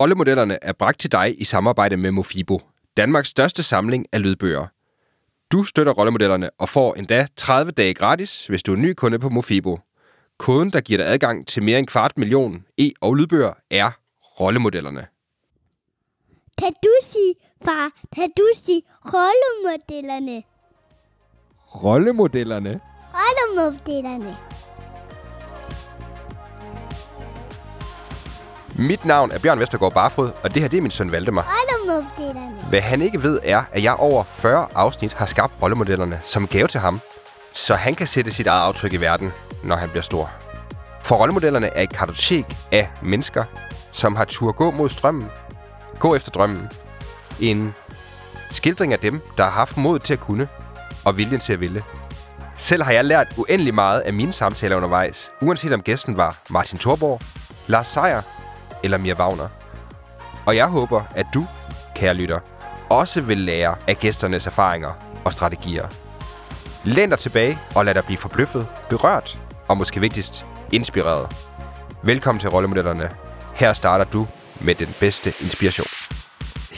Rollemodellerne er bragt til dig i samarbejde med Mofibo, Danmarks største samling af lydbøger. Du støtter rollemodellerne og får endda 30 dage gratis, hvis du er ny kunde på Mofibo. Koden, der giver dig adgang til mere end kvart million e- og lydbøger, er rollemodellerne. Kan du sige, far, kan du sige rollemodellerne? Rollemodellerne? Rollemodellerne. Mit navn er Bjørn Vestergaard Barfod, og det her det er min søn Valdemar. Hvad han ikke ved er, at jeg over 40 afsnit har skabt rollemodellerne som gave til ham, så han kan sætte sit eget aftryk i verden, når han bliver stor. For rollemodellerne er et kartotek af mennesker, som har tur gå mod strømmen, gå efter drømmen. En skildring af dem, der har haft mod til at kunne, og viljen til at ville. Selv har jeg lært uendelig meget af mine samtaler undervejs, uanset om gæsten var Martin Thorborg, Lars Seier eller Mia Wagner. Og jeg håber, at du, kære lytter, også vil lære af gæsternes erfaringer og strategier. Læn dig tilbage og lad dig blive forbløffet, berørt og måske vigtigst, inspireret. Velkommen til Rollemodellerne. Her starter du med den bedste inspiration.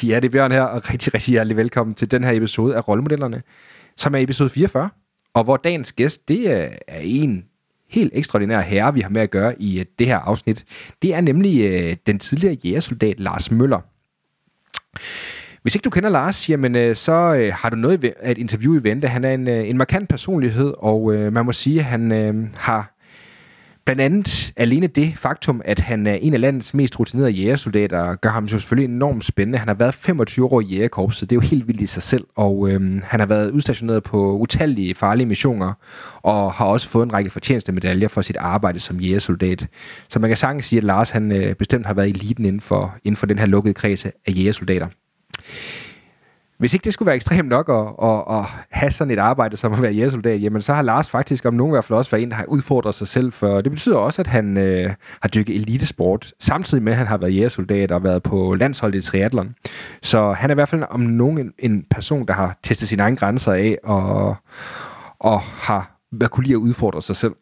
Ja, det er Bjørn her, og rigtig, rigtig hjertelig velkommen til den her episode af Rollemodellerne, som er episode 44, og hvor dagens gæst, det er er en helt ekstraordinær herre, vi har med at gøre i øh, det her afsnit. Det er nemlig øh, den tidligere jægersoldat Lars Møller. Hvis ikke du kender Lars, jamen, øh, så øh, har du noget at ve- interview i vente. Han er en, øh, en markant personlighed, og øh, man må sige, at han øh, har blandt andet alene det faktum, at han er en af landets mest rutinerede jægersoldater, gør ham selvfølgelig enormt spændende. Han har været 25 år i jægerkorpset, det er jo helt vildt i sig selv, og øhm, han har været udstationeret på utallige farlige missioner, og har også fået en række fortjenestemedaljer for sit arbejde som jægersoldat. Så man kan sagtens sige, at Lars han, øh, bestemt har været eliten inden for, inden for den her lukkede kreds af jægersoldater. Hvis ikke det skulle være ekstremt nok at, at, at have sådan et arbejde som at være jægersoldat, jamen så har Lars faktisk om nogen i hvert fald også været en, der har udfordret sig selv, for det betyder også, at han øh, har dykket elitesport, samtidig med, at han har været jægersoldat og været på landsholdet i triathlon. Så han er i hvert fald om nogen en, en person, der har testet sine egne grænser af, og, og har været kunne lide at udfordre sig selv.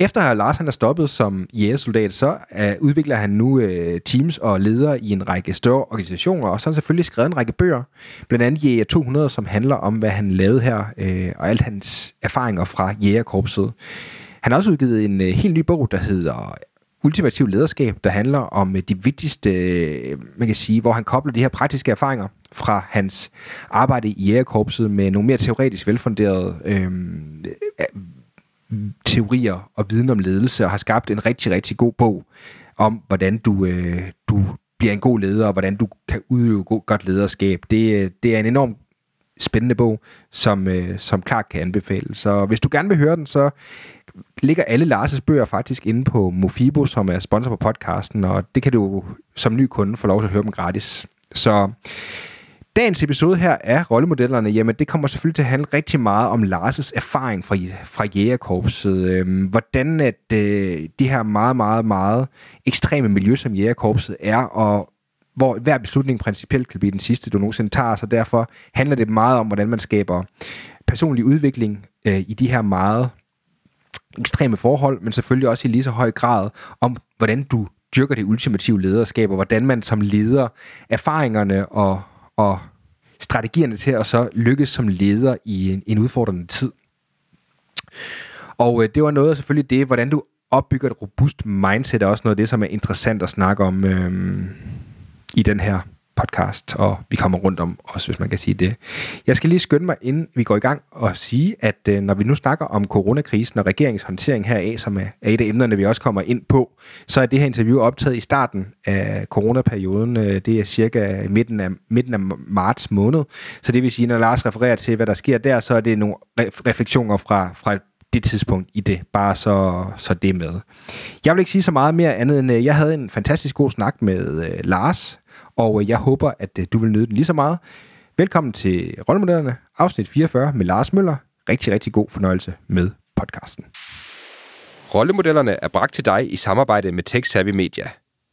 Efter at Lars han er stoppet som jægersoldat, så uh, udvikler han nu uh, teams og leder i en række større organisationer, og så har han selvfølgelig skrevet en række bøger, blandt andet Jæger 200, som handler om, hvad han lavede her, uh, og alt hans erfaringer fra jægerkorpset. Han har også udgivet en uh, helt ny bog, der hedder Ultimativ Lederskab, der handler om uh, de vigtigste, uh, man kan sige, hvor han kobler de her praktiske erfaringer fra hans arbejde i jægerkorpset med nogle mere teoretisk velfunderede øh, teorier og viden om ledelse, og har skabt en rigtig, rigtig god bog om, hvordan du, øh, du bliver en god leder, og hvordan du kan udøve god, godt lederskab. Det, øh, det er en enorm spændende bog, som, øh, som klart kan anbefale. Så hvis du gerne vil høre den, så ligger alle Lars' bøger faktisk inde på Mofibo, som er sponsor på podcasten, og det kan du som ny kunde få lov til at høre dem gratis. Så Dagens episode her af rollemodellerne, jamen det kommer selvfølgelig til at handle rigtig meget om Lars' erfaring fra, fra jægerkorpset. Øhm, hvordan at øh, de her meget, meget, meget ekstreme miljø, som jægerkorpset er, og hvor hver beslutning principielt kan blive den sidste, du nogensinde tager, så derfor handler det meget om, hvordan man skaber personlig udvikling øh, i de her meget ekstreme forhold, men selvfølgelig også i lige så høj grad om, hvordan du dyrker det ultimative lederskab, og hvordan man som leder erfaringerne og og strategierne til at så lykkes som leder i en, en udfordrende tid. Og øh, det var noget af selvfølgelig det, hvordan du opbygger et robust mindset, er også noget af det, som er interessant at snakke om øh, i den her podcast, og vi kommer rundt om også, hvis man kan sige det. Jeg skal lige skynde mig, inden vi går i gang, og sige, at øh, når vi nu snakker om coronakrisen og regeringens håndtering heraf, som er, et af emnerne, vi også kommer ind på, så er det her interview optaget i starten af coronaperioden. Øh, det er cirka midten af, midten af marts måned. Så det vil sige, når Lars refererer til, hvad der sker der, så er det nogle refleksioner fra, fra det tidspunkt i det. Bare så, så det med. Jeg vil ikke sige så meget mere andet end, øh, jeg havde en fantastisk god snak med øh, Lars, og øh, jeg håber, at øh, du vil nyde den lige så meget. Velkommen til Rollemodellerne, afsnit 44 med Lars Møller. Rigtig, rigtig god fornøjelse med podcasten. Rollemodellerne er bragt til dig i samarbejde med Tech Savvy Media.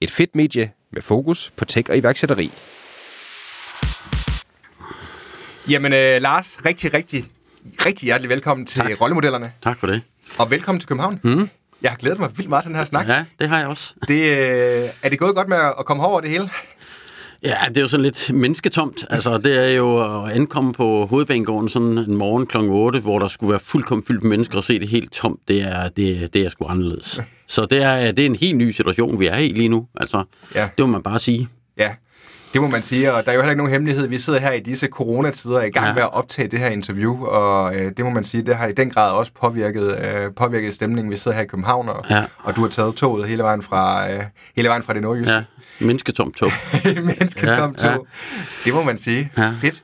Et fedt medie med fokus på tech og iværksætteri. Jamen, øh, Lars, rigtig, rigtig, rigtig hjertelig velkommen til Tak. Rollemodellerne. Tak for det. Og velkommen til København. Mm. Jeg har glædet mig vildt meget til den her snak. Ja, det har jeg også. Det, øh, er det gået godt med at komme over det hele? Ja, det er jo sådan lidt mennesketomt. Altså, det er jo at ankomme på hovedbanegården sådan en morgen kl. 8, hvor der skulle være fuldkommen fyldt med mennesker og se det helt tomt. Det er, det, det er sgu anderledes. Så det er, det er en helt ny situation, vi er i lige nu. Altså, Ja. det må man bare sige. Ja, det må man sige, og der er jo heller ikke nogen hemmelighed. Vi sidder her i disse coronatider er i gang Ja. med at optage det her interview, og øh, det må man sige, det har i den grad også påvirket, øh, påvirket stemningen. Vi sidder her i København, og, Ja. og du har taget toget hele vejen fra, øh, hele vejen fra det nordjyske. Ja, mennesketomt tog. Mennesketomt Ja, ja. tog. Det må man sige. Ja. Fedt.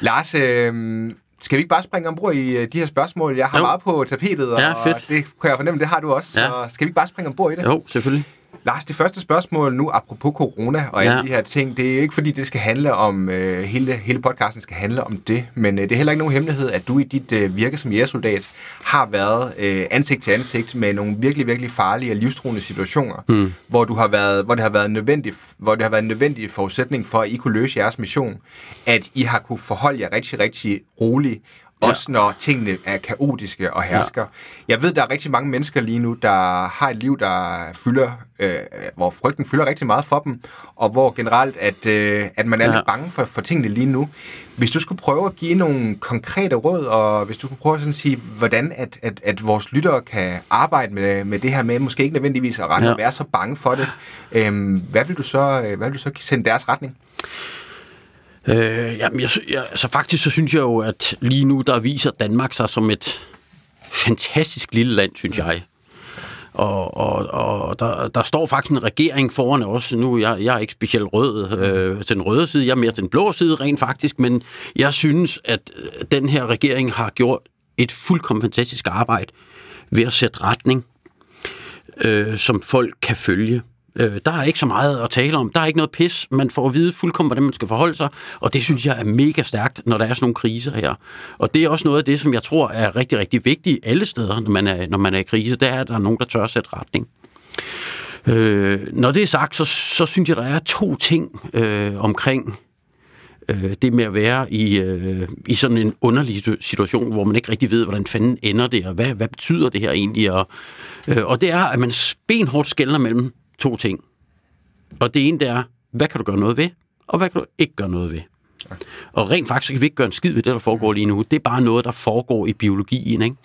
Lars, øh, skal vi ikke bare springe ombord i øh, de her spørgsmål? Jeg har Jo. meget på tapetet, og Ja, fedt. det kan jeg fornemme, det har du også. Ja. Så skal vi ikke bare springe ombord i det? Jo, selvfølgelig. Lars, det første spørgsmål nu, apropos corona og alle Ja. de her ting, det er ikke fordi, det skal handle om, øh, hele, hele podcasten skal handle om det, men øh, det er heller ikke nogen hemmelighed, at du i dit øh, virke som jægersoldat har været øh, ansigt til ansigt med nogle virkelig, virkelig farlige og livstruende situationer, mm. hvor, du har været, hvor, det har været nødvendigt, hvor det har været en nødvendig forudsætning for, at I kunne løse jeres mission, at I har kunne forholde jer rigtig, rigtig roligt, også ja. når tingene er kaotiske og hersker. Ja. Jeg ved, der er rigtig mange mennesker lige nu, der har et liv, der fylder, øh, hvor frygten fylder rigtig meget for dem, og hvor generelt, at, øh, at man er ja. Lidt bange for, for tingene lige nu. Hvis du skulle prøve at give nogle konkrete råd, og hvis du kunne prøve at sådan sige, hvordan at, at, at vores lyttere kan arbejde med, med det her med, måske ikke nødvendigvis at rette Ja. være så bange for det, øh, hvad vil du så, hvad vil du så sende deres retning? Øh, jamen, jeg, jeg, altså faktisk så synes jeg jo, at lige nu, der viser Danmark sig som et fantastisk lille land, synes jeg. Og, og, og der, der står faktisk en regering foran os. Nu jeg, jeg er ikke specielt rød øh, til den røde side, jeg er mere til den blå side rent faktisk, men jeg synes, at øh, den her regering har gjort et fuldkommen fantastisk arbejde ved at sætte retning, øh, som folk kan følge. Øh, der er ikke så meget at tale om. Der er ikke noget pis. Man får at vide fuldkommen, hvordan man skal forholde sig, og det synes jeg er mega stærkt, når der er sådan nogle kriser her. Og det er også noget af det, som jeg tror er rigtig, rigtig vigtigt alle steder, når man er, når man er i krise. Det er, at der er nogen, der tør at sætte retning. Øh, når det er sagt, så, så synes jeg, der er to ting øh, omkring øh, det med at være i, øh, i sådan en underlig situation, hvor man ikke rigtig ved, hvordan fanden ender det, og hvad, hvad betyder det her egentlig? Og, øh, og det er, at man benhårdt skældner mellem to ting. Og det ene, det er, hvad kan du gøre noget ved, og hvad kan du ikke gøre noget ved? Og rent faktisk kan vi ikke gøre en skid ved det, der foregår lige nu. Det er bare noget, der foregår i biologien. Ikke?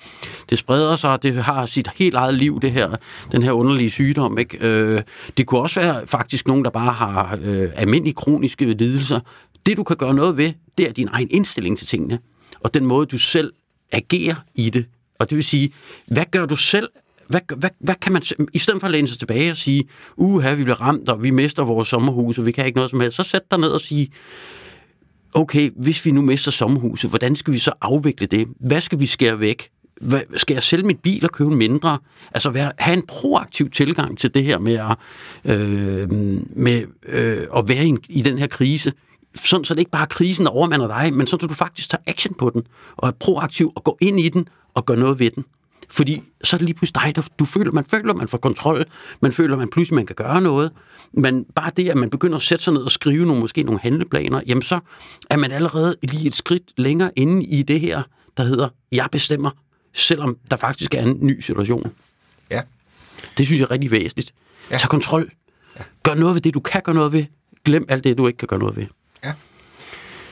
Det spreder sig, det har sit helt eget liv, det her, den her underlige sygdom. Ikke? Øh, det kunne også være faktisk nogen, der bare har øh, almindelige kroniske lidelser. Det, du kan gøre noget ved, det er din egen indstilling til tingene. Og den måde, du selv agerer i det. Og det vil sige, hvad gør du selv hvad, hvad, hvad kan man, i stedet for at læne sig tilbage og sige, uha, vi bliver ramt, og vi mister vores sommerhus, og vi kan ikke noget som helst, så sæt dig ned og sige, okay, hvis vi nu mister sommerhuset, hvordan skal vi så afvikle det? Hvad skal vi skære væk? Hvad, skal jeg sælge mit bil og købe en mindre? Altså være, have en proaktiv tilgang til det her med at, øh, med, øh, at være i, en, i den her krise. Sådan, så det ikke bare er krisen, der overmander dig, men så du faktisk tager action på den, og er proaktiv og går ind i den og gør noget ved den. Fordi så er det lige pludselig dig, der, du føler, man føler, man får kontrol, man føler, man pludselig man kan gøre noget, men bare det, at man begynder at sætte sig ned og skrive nogle, måske nogle handleplaner, jamen så er man allerede lige et skridt længere inde i det her, der hedder, jeg bestemmer, selvom der faktisk er en ny situation. Ja. Det synes jeg er rigtig væsentligt. Ja. Ja. Tag kontrol. Gør noget ved det, du kan gøre noget ved. Glem alt det, du ikke kan gøre noget ved.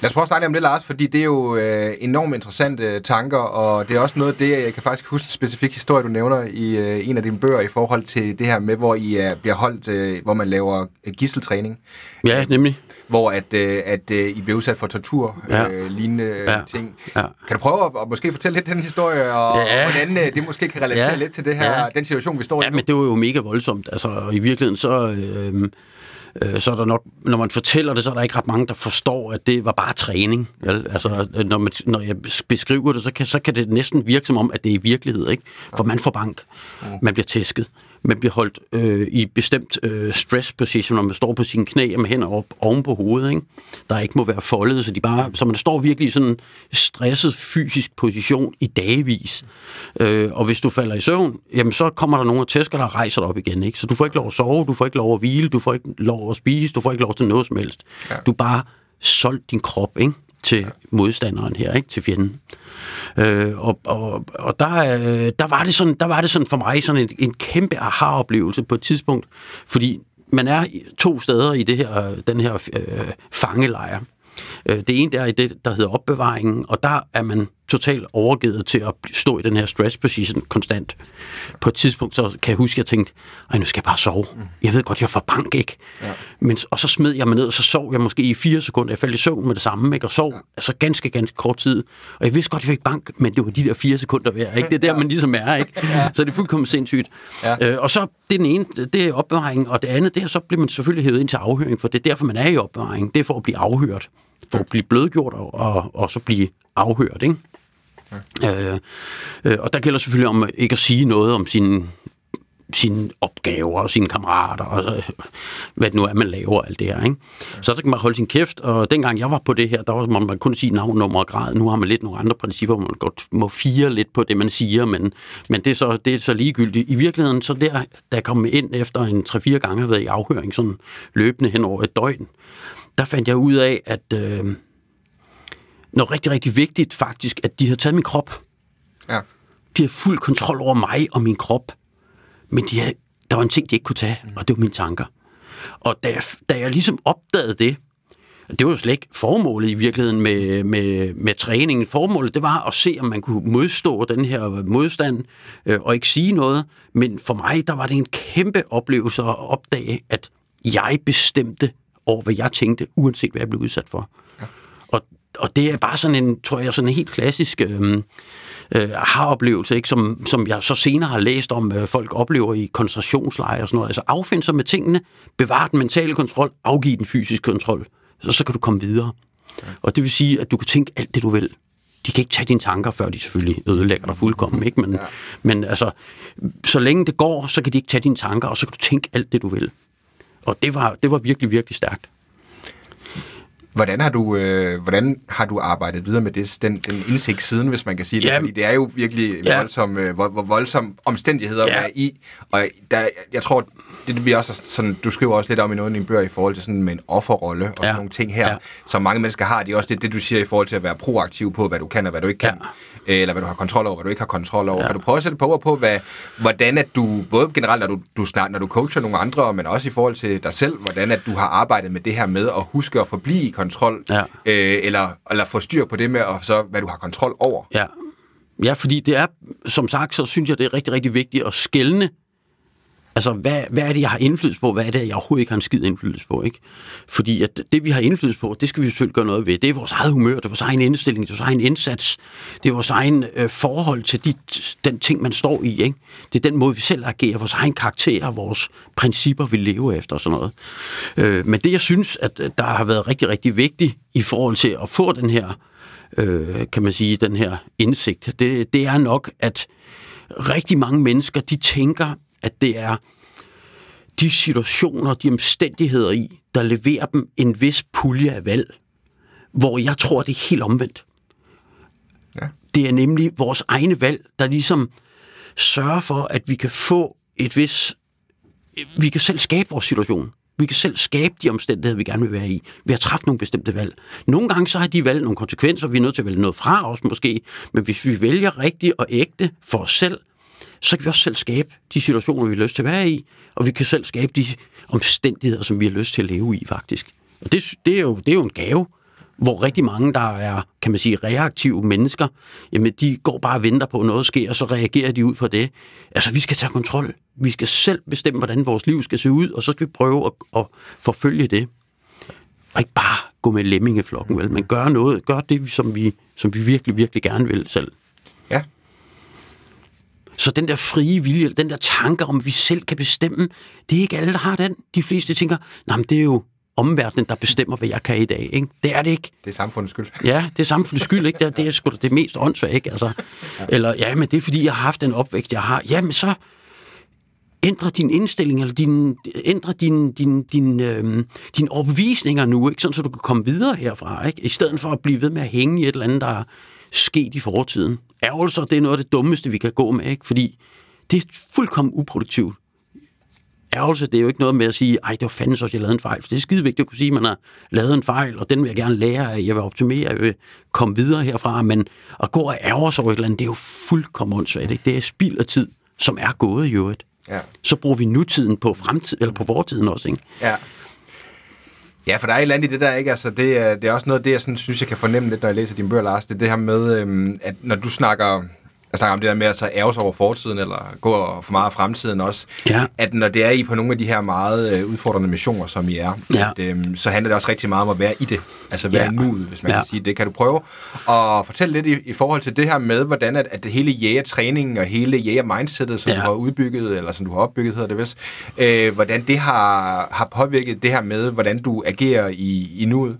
Lad os prøve at snakke om det, Lars, fordi det er jo øh, enormt interessante tanker, og det er også noget af det, jeg kan faktisk huske en specifik historie, du nævner i øh, en af dine bøger i forhold til det her med, hvor I øh, bliver holdt, øh, hvor man laver øh, gisseltræning, Ja, nemlig. hvor at, øh, at øh, I bliver udsat for tortur, Ja. øh, lignende øh, Ja. ting. Ja. Kan du prøve at, at måske fortælle lidt den historie, og, Ja. hvordan øh, det måske kan relatere Ja. lidt til det her, Ja. den situation, vi står i Ja, nu? men det var jo mega voldsomt. Altså, og i virkeligheden, så, øh, øh, så er der nok, når man fortæller det, så er der ikke ret mange, der forstår, at det var bare træning. Vel? Altså, øh, når, man, når jeg beskriver det, så kan, så kan det næsten virke som om, at det er i virkelighed, ikke? For man får bank, man bliver tæsket, man bliver holdt øh, i bestemt øh, stress position, når man står på sine knæ med hænder op oven på hovedet, ikke? der ikke må være foldet, så, de bare, så man står virkelig i sådan en stresset fysisk position i dagevis. Øh, og hvis du falder i søvn, jamen så kommer der nogen og tæsker dig og rejser dig op igen. Ikke? Så du får ikke lov at sove, du får ikke lov at hvile, du får ikke lov at spise, du får ikke lov til noget som helst. Ja. Du bare solgt din krop, ikke? til modstanderen her, ikke? til fjenden. Øh, og og, og der, øh, der, var det sådan, der var det sådan for mig sådan en, en kæmpe aha-oplevelse på et tidspunkt, fordi man er to steder i det her, den her øh, fangelejr. Øh, det ene der er i det, der hedder opbevaringen, og der er man totalt overgivet til at stå i den her stress position konstant. På et tidspunkt, så kan jeg huske, at jeg tænkte, Ej, nu skal jeg bare sove. Jeg ved godt, jeg får bank, ikke? Ja. Men, og så smed jeg mig ned, og så sov jeg måske i fire sekunder. Jeg faldt i søvn med det samme, ikke? Og sov ja. altså ganske, ganske kort tid. Og jeg vidste godt, at jeg fik bank, men det var de der fire sekunder værd, ikke? Det er der, man ligesom er, ikke? Ja. Så det er fuldkommen sindssygt. Ja. Øh, og så, det er den ene, det er opbevaring, og det andet, det er, så bliver man selvfølgelig hævet ind til afhøring, for det er derfor, man er i opbevaring. Det er for at blive afhørt for at blive blødgjort og, og, og så blive afhørt. Ikke? Ja. Øh, øh, og der gælder selvfølgelig om ikke at sige noget om sine sine opgaver og sine kammerater og øh, hvad det nu er, man laver alt det her. Ikke? Ja. Så så kan man holde sin kæft, og dengang jeg var på det her, der var man, man kunne sige navn, nummer og grad. Nu har man lidt nogle andre principper, hvor man godt må fire lidt på det, man siger, men, men det, er så, det er så ligegyldigt. I virkeligheden, så der, da jeg kom ind efter en 3-4 gange har været i afhøring, sådan løbende hen over et døgn, der fandt jeg ud af, at øh, noget rigtig, rigtig vigtigt faktisk, at de har taget min krop. Ja. De har fuld kontrol over mig og min krop. Men de havde, der var en ting, de ikke kunne tage, mm. og det var mine tanker. Og da jeg, da jeg ligesom opdagede det, det var jo slet ikke formålet i virkeligheden med, med, med træningen. Formålet, det var at se, om man kunne modstå den her modstand øh, og ikke sige noget. Men for mig, der var det en kæmpe oplevelse at opdage, at jeg bestemte over, hvad jeg tænkte, uanset hvad jeg blev udsat for. Ja. Og, og det er bare sådan en, tror jeg, sådan en helt klassisk øh, øh, har-oplevelse, ikke? Som, som jeg så senere har læst om, øh, folk oplever i koncentrationslejre og sådan noget. Altså affinde sig med tingene, bevare den mentale kontrol, afgive den fysiske kontrol, så, så kan du komme videre. Og det vil sige, at du kan tænke alt det, du vil. De kan ikke tage dine tanker, før de selvfølgelig ødelægger dig fuldkommen. Ikke? Men, ja. men altså, så længe det går, så kan de ikke tage dine tanker, og så kan du tænke alt det, du vil. Og det var, det var virkelig, virkelig stærkt. Hvordan har du, øh, hvordan har du arbejdet videre med det, den, den indsigt siden, hvis man kan sige det? Ja, Fordi det er jo virkelig ja. voldsom, øh, vold, voldsom omstændigheder ja. at være i. Og der, jeg tror, det vi også sådan, du skriver også lidt om i noget af dine bøger i forhold til sådan med en offerrolle og ja. sådan nogle ting her, ja. som mange mennesker har. Det er også det, det, du siger i forhold til at være proaktiv på, hvad du kan og hvad du ikke kan. Ja eller hvad du har kontrol over, hvad du ikke har kontrol over. Ja. Kan du prøve at sætte på på, hvad, hvordan at du, både generelt, når du, du snart, når du coacher nogle andre, men også i forhold til dig selv, hvordan at du har arbejdet med det her med at huske at forblive i kontrol, ja. øh, eller, eller få styr på det med, og så hvad du har kontrol over. Ja. Ja, fordi det er, som sagt, så synes jeg, det er rigtig, rigtig vigtigt at skælne Altså, hvad, hvad er det, jeg har indflydelse på? Hvad er det, jeg overhovedet ikke har en skid indflydelse på? Ikke? Fordi at det, vi har indflydelse på, det skal vi selvfølgelig gøre noget ved. Det er vores eget humør, det er vores egen indstilling, det er vores egen indsats, det er vores egen øh, forhold til de, den ting, man står i. Ikke? Det er den måde, vi selv agerer, vores egen karakter, vores principper, vi lever efter og sådan noget. Øh, men det, jeg synes, at øh, der har været rigtig, rigtig vigtigt i forhold til at få den her, øh, kan man sige, den her indsigt, det, det er nok, at rigtig mange mennesker, de tænker, at det er de situationer, de omstændigheder i, der leverer dem en vis pulje af valg, hvor jeg tror, det er helt omvendt. Ja. Det er nemlig vores egne valg, der ligesom sørger for, at vi kan få et vis... Vi kan selv skabe vores situation. Vi kan selv skabe de omstændigheder, vi gerne vil være i, ved at træffe nogle bestemte valg. Nogle gange så har de valg nogle konsekvenser, vi er nødt til at vælge noget fra os måske, men hvis vi vælger rigtigt og ægte for os selv, så kan vi også selv skabe de situationer, vi har lyst til at være i, og vi kan selv skabe de omstændigheder, som vi har lyst til at leve i, faktisk. Og det, det, er, jo, det er jo en gave, hvor rigtig mange, der er, kan man sige, reaktive mennesker, jamen de går bare og venter på, at noget sker, og så reagerer de ud fra det. Altså, vi skal tage kontrol. Vi skal selv bestemme, hvordan vores liv skal se ud, og så skal vi prøve at, at forfølge det. Og ikke bare gå med lemmingeflokken, vel, men gøre noget, gør det, som vi, som vi virkelig, virkelig gerne vil selv. Så den der frie vilje, den der tanke om, at vi selv kan bestemme, det er ikke alle, der har den. De fleste tænker, nej, men det er jo omverdenen, der bestemmer, hvad jeg kan i dag. Ikke? Det er det ikke. Det er samfundets skyld. Ja, det er samfundets skyld. Ikke? Det, er, det er sgu da det mest åndssvagt. Ikke? Altså, eller, ja, men det er, fordi jeg har haft en opvækst, jeg har. Jamen, så ændre din indstilling, eller din, ændre din, din, din, øhm, din overbevisninger nu, ikke? sådan så du kan komme videre herfra, ikke? i stedet for at blive ved med at hænge i et eller andet, der er sket i fortiden ærgelser, det er noget af det dummeste, vi kan gå med, ikke? fordi det er fuldkommen uproduktivt. ærgelse, det er jo ikke noget med at sige, ej, det var fandme så, jeg lavede en fejl. For det er skide vigtigt at kunne sige, at man har lavet en fejl, og den vil jeg gerne lære af, jeg vil optimere, jeg vil komme videre herfra. Men at gå og ærge sig over et eller andet, det er jo fuldkommen åndssvagt. Ikke? Det er spild af tid, som er gået i øvrigt. Ja. Så bruger vi nutiden på fremtid, eller på fortiden også, ikke? Ja. Ja, for der er et eller andet i det der, ikke? Altså, det, er, det er også noget af det, jeg sådan, synes, jeg kan fornemme lidt, når jeg læser dine bøger, Lars. Det er det her med, øhm, at når du snakker jeg snakker om det der med at så ærge over fortiden, eller gå for meget af fremtiden også, Ja. at når det er I på nogle af de her meget øh, udfordrende missioner, som I er, Ja. at, øhm, så handler det også rigtig meget om at være i det, altså være Ja. nuet, hvis man Ja. kan sige det. Kan du prøve at fortælle lidt i, i forhold til det her med, hvordan at, at det hele jægertræningen og hele jæger-mindsetet, som ja. du har udbygget, eller som du har opbygget, hedder det vist, øh, hvordan det har, har påvirket det her med, hvordan du agerer i, i nuet?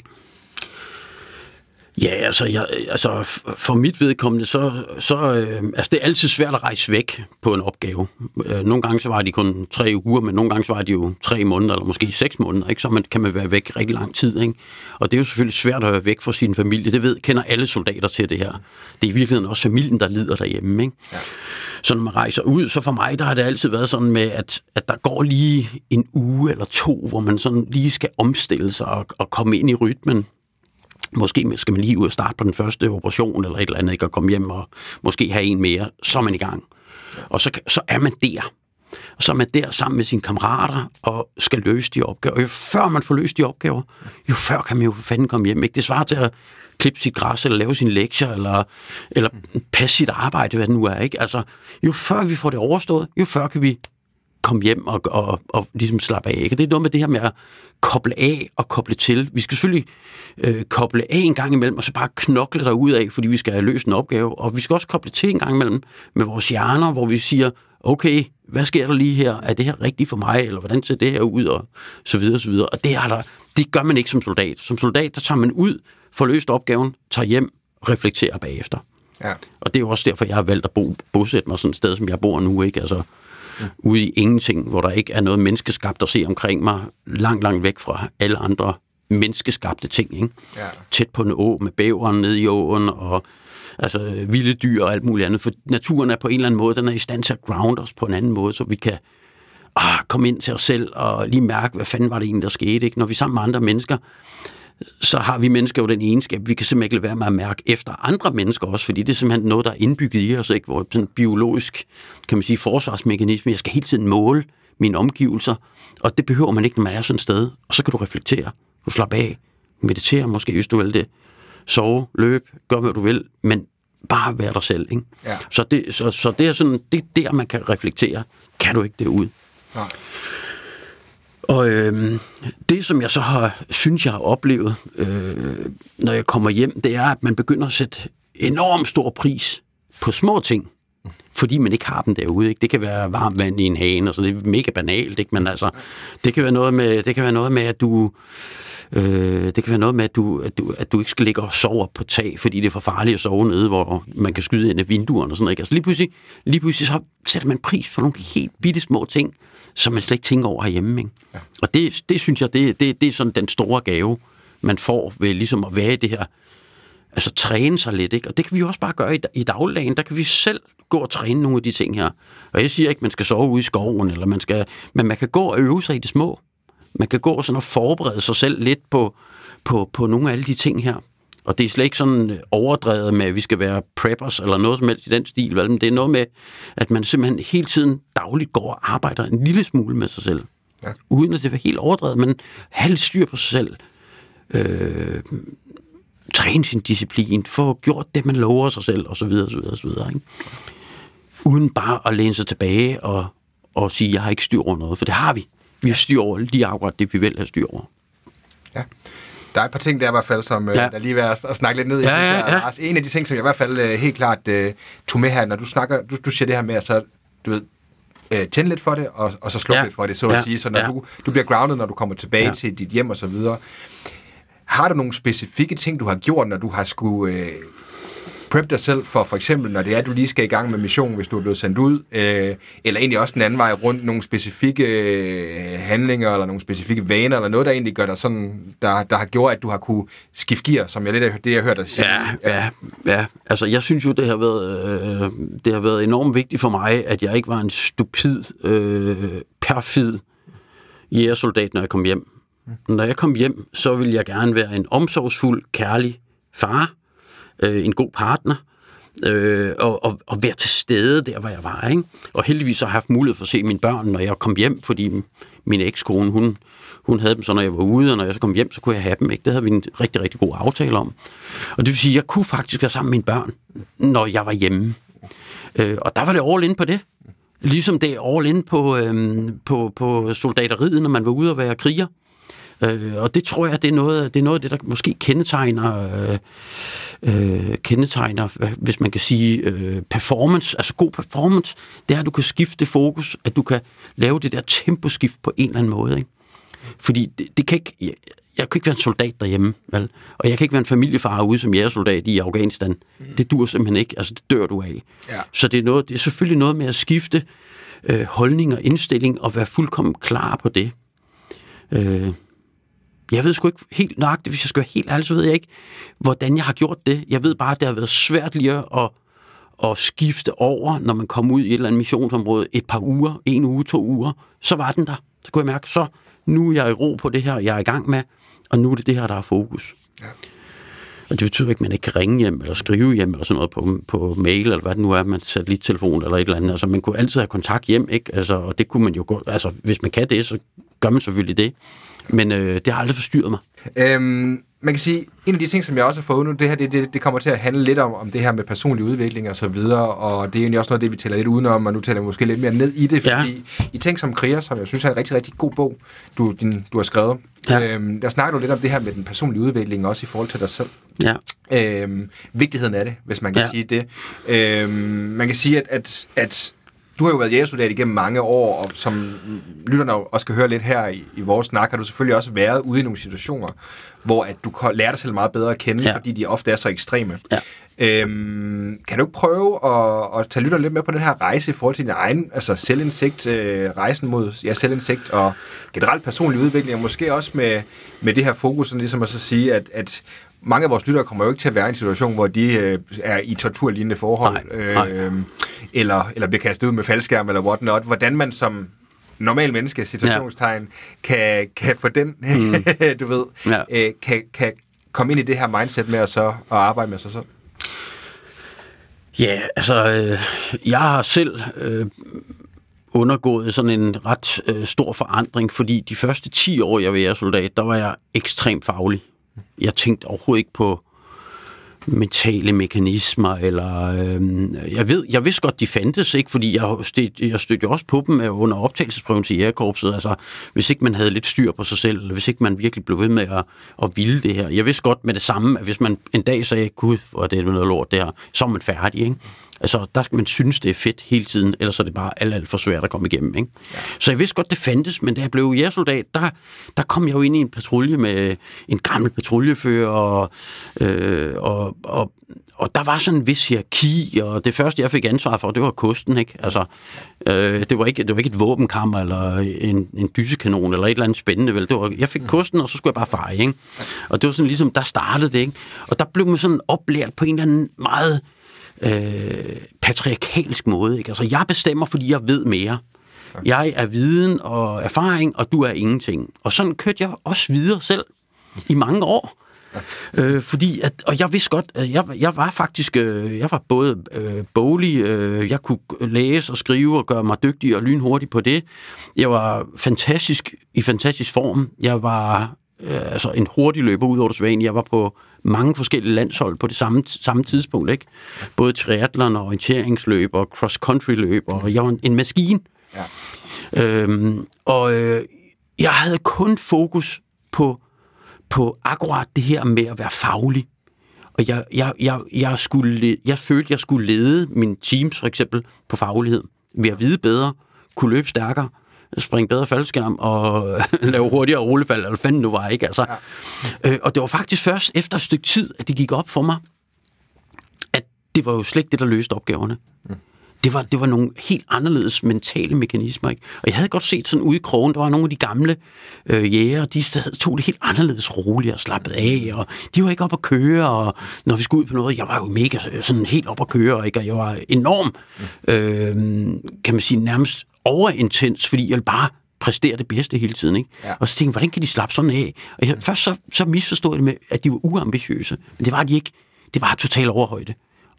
Ja, altså, jeg, altså for mit vedkommende, så, så øh, altså, det er altid svært at rejse væk på en opgave. Øh, nogle gange så var de kun tre uger, men nogle gange så var de jo tre måneder, eller måske seks måneder, ikke? så man, kan man være væk rigtig lang tid. Ikke? Og det er jo selvfølgelig svært at være væk fra sin familie. Det ved, kender alle soldater til det her. Det er i virkeligheden også familien, der lider derhjemme. Ikke? Ja. Så når man rejser ud, så for mig, der har det altid været sådan med, at, at der går lige en uge eller to, hvor man sådan lige skal omstille sig og, og komme ind i rytmen. Måske skal man lige ud og starte på den første operation eller et eller andet, ikke? og komme hjem og måske have en mere, så er man i gang. Og så, så er man der. Og så er man der sammen med sine kammerater og skal løse de opgaver. Og jo før man får løst de opgaver, jo før kan man jo for fanden komme hjem. Ikke? Det svarer til at klippe sit græs, eller lave sine lektier, eller, eller passe sit arbejde, hvad det nu er. Ikke? Altså, jo før vi får det overstået, jo før kan vi komme hjem og, og, og ligesom slappe af. Ikke? Det er noget med det her med at koble af og koble til. Vi skal selvfølgelig øh, koble af en gang imellem, og så bare knokle der ud af, fordi vi skal have løst en opgave. Og vi skal også koble til en gang imellem med vores hjerner, hvor vi siger, okay, hvad sker der lige her? Er det her rigtigt for mig? Eller hvordan ser det her ud? Og så videre, så videre. Og det, er der, det gør man ikke som soldat. Som soldat, der tager man ud, får løst opgaven, tager hjem, reflekterer bagefter. Ja. Og det er jo også derfor, jeg har valgt at bo, bosætte mig sådan et sted, som jeg bor nu, ikke? Altså. Ude i ingenting, hvor der ikke er noget menneskeskabt at se omkring mig, langt, langt væk fra alle andre menneskeskabte ting, ikke? Ja. Tæt på en å med bæveren nede i åen, og altså, vilde dyr og alt muligt andet. For naturen er på en eller anden måde, den er i stand til at ground os på en anden måde, så vi kan ah, komme ind til os selv og lige mærke, hvad fanden var det egentlig, der skete. Ikke? Når vi er sammen med andre mennesker, så har vi mennesker jo den egenskab, vi kan simpelthen ikke lade være med at mærke efter andre mennesker også, fordi det er simpelthen noget, der er indbygget i os, ikke? hvor sådan en biologisk, kan man sige, forsvarsmekanisme, jeg skal hele tiden måle mine omgivelser, og det behøver man ikke, når man er sådan et sted, og så kan du reflektere, du slapper af, meditere måske, hvis du vil det, sove, løbe, gør hvad du vil, men bare være dig selv. Ikke? Ja. Så, det, så, så det er sådan, det er der, man kan reflektere. Kan du ikke det ud? Nej. Og øh, det, som jeg så har, synes, jeg har oplevet, øh, når jeg kommer hjem, det er, at man begynder at sætte enormt stor pris på små ting, fordi man ikke har dem derude. Ikke? Det kan være varmt vand i en hane, og så det er mega banalt, ikke? men altså, det kan være noget med, det kan være noget med at du Øh, det kan være noget med, at du, at, du, at du ikke skal ligge og sove op på tag, fordi det er for farligt at sove nede, hvor man kan skyde ind af vinduerne og sådan noget. ikke? Altså lige pludselig, lige pludselig så sætter man pris på nogle helt bitte små ting, som man slet ikke tænker over herhjemme. Ikke? Ja. Og det, det synes jeg, det, det, det er sådan den store gave, man får ved ligesom at være i det her, altså træne sig lidt, ikke? Og det kan vi jo også bare gøre i, i dagligdagen. Der kan vi selv gå og træne nogle af de ting her. Og jeg siger ikke, man skal sove ude i skoven, eller man skal, men man kan gå og øve sig i det små. Man kan gå sådan og forberede sig selv lidt på, på, på nogle af alle de ting her. Og det er slet ikke sådan overdrevet med, at vi skal være preppers eller noget som helst i den stil. Vel? Men det er noget med, at man simpelthen hele tiden dagligt går og arbejder en lille smule med sig selv. Ja. Uden at det er helt overdrevet, men have lidt styr på sig selv. Øh, træne sin disciplin, få gjort det, man lover sig selv, og så videre, så videre, så videre. Ikke? Uden bare at læne sig tilbage og, og sige, jeg har ikke styr over noget, for det har vi. Vi har styr over lige akkurat det, vi vil have styr over. Ja. Der er et par ting der i hvert fald, som ja. Ja. der er lige ved at, at snakke lidt ned i. Ja, ja, ja. Altså, en af de ting, som jeg i hvert fald uh, helt klart uh, tog med her, når du snakker, du, du siger det her med, at så, du ved, uh, tænde lidt for det, og, og så slukke Ja. lidt for det, så at Ja. sige. Så når Ja. du, du bliver grounded, når du kommer tilbage Ja. til dit hjem og så videre, har du nogle specifikke ting, du har gjort, når du har skulle øh, prep dig selv for for eksempel, når det er, at du lige skal i gang med mission, hvis du er blevet sendt ud, øh, eller egentlig også den anden vej rundt, nogle specifikke øh, handlinger, eller nogle specifikke vaner, eller noget, der egentlig gør dig sådan, der, der har gjort, at du har kunne skifte gear, som jeg lidt af det, jeg hørte dig sige. Ja, ja, ja. Altså, jeg synes jo, det har været, øh, det har været enormt vigtigt for mig, at jeg ikke var en stupid, øh, perfid jægersoldat, når jeg kom hjem. Når jeg kom hjem, så ville jeg gerne være en omsorgsfuld, kærlig far, øh, en god partner, øh, og, og, og være til stede der, hvor jeg var. Ikke? Og heldigvis har jeg haft mulighed for at se mine børn, når jeg kom hjem, fordi min ekskone, hun, hun havde dem så, når jeg var ude, og når jeg så kom hjem, så kunne jeg have dem. Ikke? Det havde vi en rigtig, rigtig god aftale om. Og det vil sige, at jeg kunne faktisk være sammen med mine børn, når jeg var hjemme. Øh, og der var det all in på det. Ligesom det er all in på, øhm, på, på soldateriet, når man var ude og være kriger. Øh, og det tror jeg, det er noget, det er noget af det, der måske kendetegner, øh, øh, kendetegner hvis man kan sige, øh, performance, altså god performance, det er, at du kan skifte fokus, at du kan lave det der temposkift på en eller anden måde. Ikke? Fordi det, det kan ikke, jeg, jeg kan ikke være en soldat derhjemme, vel? og jeg kan ikke være en familiefar ude som jægersoldat i Afghanistan. Mm. Det dur simpelthen ikke, altså det dør du af. Ja. Så det er, noget, det er selvfølgelig noget med at skifte øh, holdning og indstilling og være fuldkommen klar på det. Øh, jeg ved sgu ikke helt nøjagtigt, hvis jeg skal være helt ærlig, så ved jeg ikke, hvordan jeg har gjort det. Jeg ved bare, at det har været svært lige at, at skifte over, når man kom ud i et eller andet missionsområde et par uger, en uge, to uger. Så var den der. Så kunne jeg mærke, så nu er jeg i ro på det her, jeg er i gang med, og nu er det det her, der er fokus. Ja. Og det betyder ikke, at man ikke kan ringe hjem, eller skrive hjem, eller sådan noget på, på mail, eller hvad det nu er, man satellittelefon, eller et eller andet. Altså, man kunne altid have kontakt hjem, ikke? Altså, og det kunne man jo godt, altså, hvis man kan det, så gør man selvfølgelig det. Men øh, det har aldrig forstyrret mig. Øhm, man kan sige, en af de ting, som jeg også har fået nu, det her, det, det, det kommer til at handle lidt om, om det her med personlig udvikling og så videre, og det er egentlig også noget det, vi taler lidt udenom, og nu taler vi måske lidt mere ned i det, fordi ja. i Tænk som kriger, som jeg synes er en rigtig, rigtig god bog, du, din, du har skrevet, ja. øhm, der snakker du lidt om det her med den personlige udvikling, også i forhold til dig selv. Ja. Øhm, vigtigheden af det, hvis man kan ja. sige det. Øhm, man kan sige, at, at, at du har jo været jægersoldat igennem mange år, og som lytterne også skal høre lidt her i, i vores snak, har du selvfølgelig også været ude i nogle situationer, hvor at du lærer dig selv meget bedre at kende, ja. fordi de ofte er så ekstreme. Ja. Øhm, kan du prøve at, at tage lytter lidt med på den her rejse i forhold til din egen altså selvindsigt, øh, rejsen mod ja, selvindsigt og generelt personlig udvikling, og måske også med, med det her fokus, sådan ligesom at så sige, at, at mange af vores lyttere kommer jo ikke til at være i en situation, hvor de øh, er i torturlignende forhold, nej, nej. Øh, eller, eller bliver kastet ud med faldskærm eller whatnot. Hvordan man som normal menneske, situationstegn, ja. kan, kan få den, mm. du ved, ja. øh, kan, kan komme ind i det her mindset med at så at arbejde med sig selv? Ja, altså, øh, jeg har selv øh, undergået sådan en ret øh, stor forandring, fordi de første 10 år, jeg var soldat, der var jeg ekstremt faglig. Jeg tænkte overhovedet ikke på mentale mekanismer, eller øh, jeg ved, jeg vidste godt, de fandtes, ikke, fordi jeg, stød, jeg stødte jo også på dem øh, under optagelsesprøven til jægerkorpset, altså hvis ikke man havde lidt styr på sig selv, eller hvis ikke man virkelig blev ved med at, at ville det her. Jeg vidste godt med det samme, at hvis man en dag sagde, gud, hvor er det noget lort det her, så er man færdig, ikke? Altså, der skal man synes, det er fedt hele tiden, ellers er det bare alt, alt for svært at komme igennem. Ikke? Ja. Så jeg vidste godt, det fandtes, men da jeg blev jægersoldat, der, der kom jeg jo ind i en patrulje med en gammel patruljefører, og, øh, og, og, og der var sådan en vis hierarki, og det første, jeg fik ansvar for, det var kosten. Ikke? Altså, øh, det, var ikke, det var ikke et våbenkammer, eller en, en dysekanon, eller et eller andet spændende. Vel? Det var, jeg fik kosten, og så skulle jeg bare feje. Ikke? Og det var sådan ligesom, der startede det. Ikke? Og der blev man sådan oplært på en eller anden meget øh, patriarkalsk måde. Ikke? Altså, jeg bestemmer, fordi jeg ved mere. Jeg er viden og erfaring, og du er ingenting. Og sådan kørte jeg også videre selv i mange år. Øh, fordi at, og jeg vidste godt, at jeg, jeg var faktisk, øh, jeg var både øh, boglig, øh, jeg kunne læse og skrive og gøre mig dygtig og lynhurtig på det. Jeg var fantastisk, i fantastisk form. Jeg var øh, altså en hurtig løber ud over det svane. Jeg var på mange forskellige landshold på det samme, samme tidspunkt. Ikke? Både triathlon og orienteringsløb og cross-country løb, og jeg var en, en maskine. Ja. Øhm, og øh, jeg havde kun fokus på, på akkurat det her med at være faglig. Og jeg, jeg, jeg, jeg, skulle, jeg følte, jeg skulle lede min teams for eksempel på faglighed. Ved at vide bedre, kunne løbe stærkere, springe bedre faldskærm og lave hurtigere rullefald, eller fanden nu var, ikke? Altså, ja. øh, og det var faktisk først efter et stykke tid, at det gik op for mig, at det var jo slet ikke det, der løste opgaverne. Mm. Det var, det var nogle helt anderledes mentale mekanismer. Ikke? Og jeg havde godt set sådan ude i krogen, der var nogle af de gamle øh, jæger, de tog det helt anderledes roligt og slappet af, og de var ikke op at køre, og når vi skulle ud på noget, jeg var jo mega sådan helt op at køre, ikke? og jeg var enorm, øh, kan man sige, nærmest overintens, fordi jeg ville bare præstere det bedste hele tiden. Ikke? Ja. Og så tænkte jeg, hvordan kan de slappe sådan af? Og jeg, først så, så misforstod jeg det med, at de var uambitiøse. Men det var de ikke. Det var total overhøjde.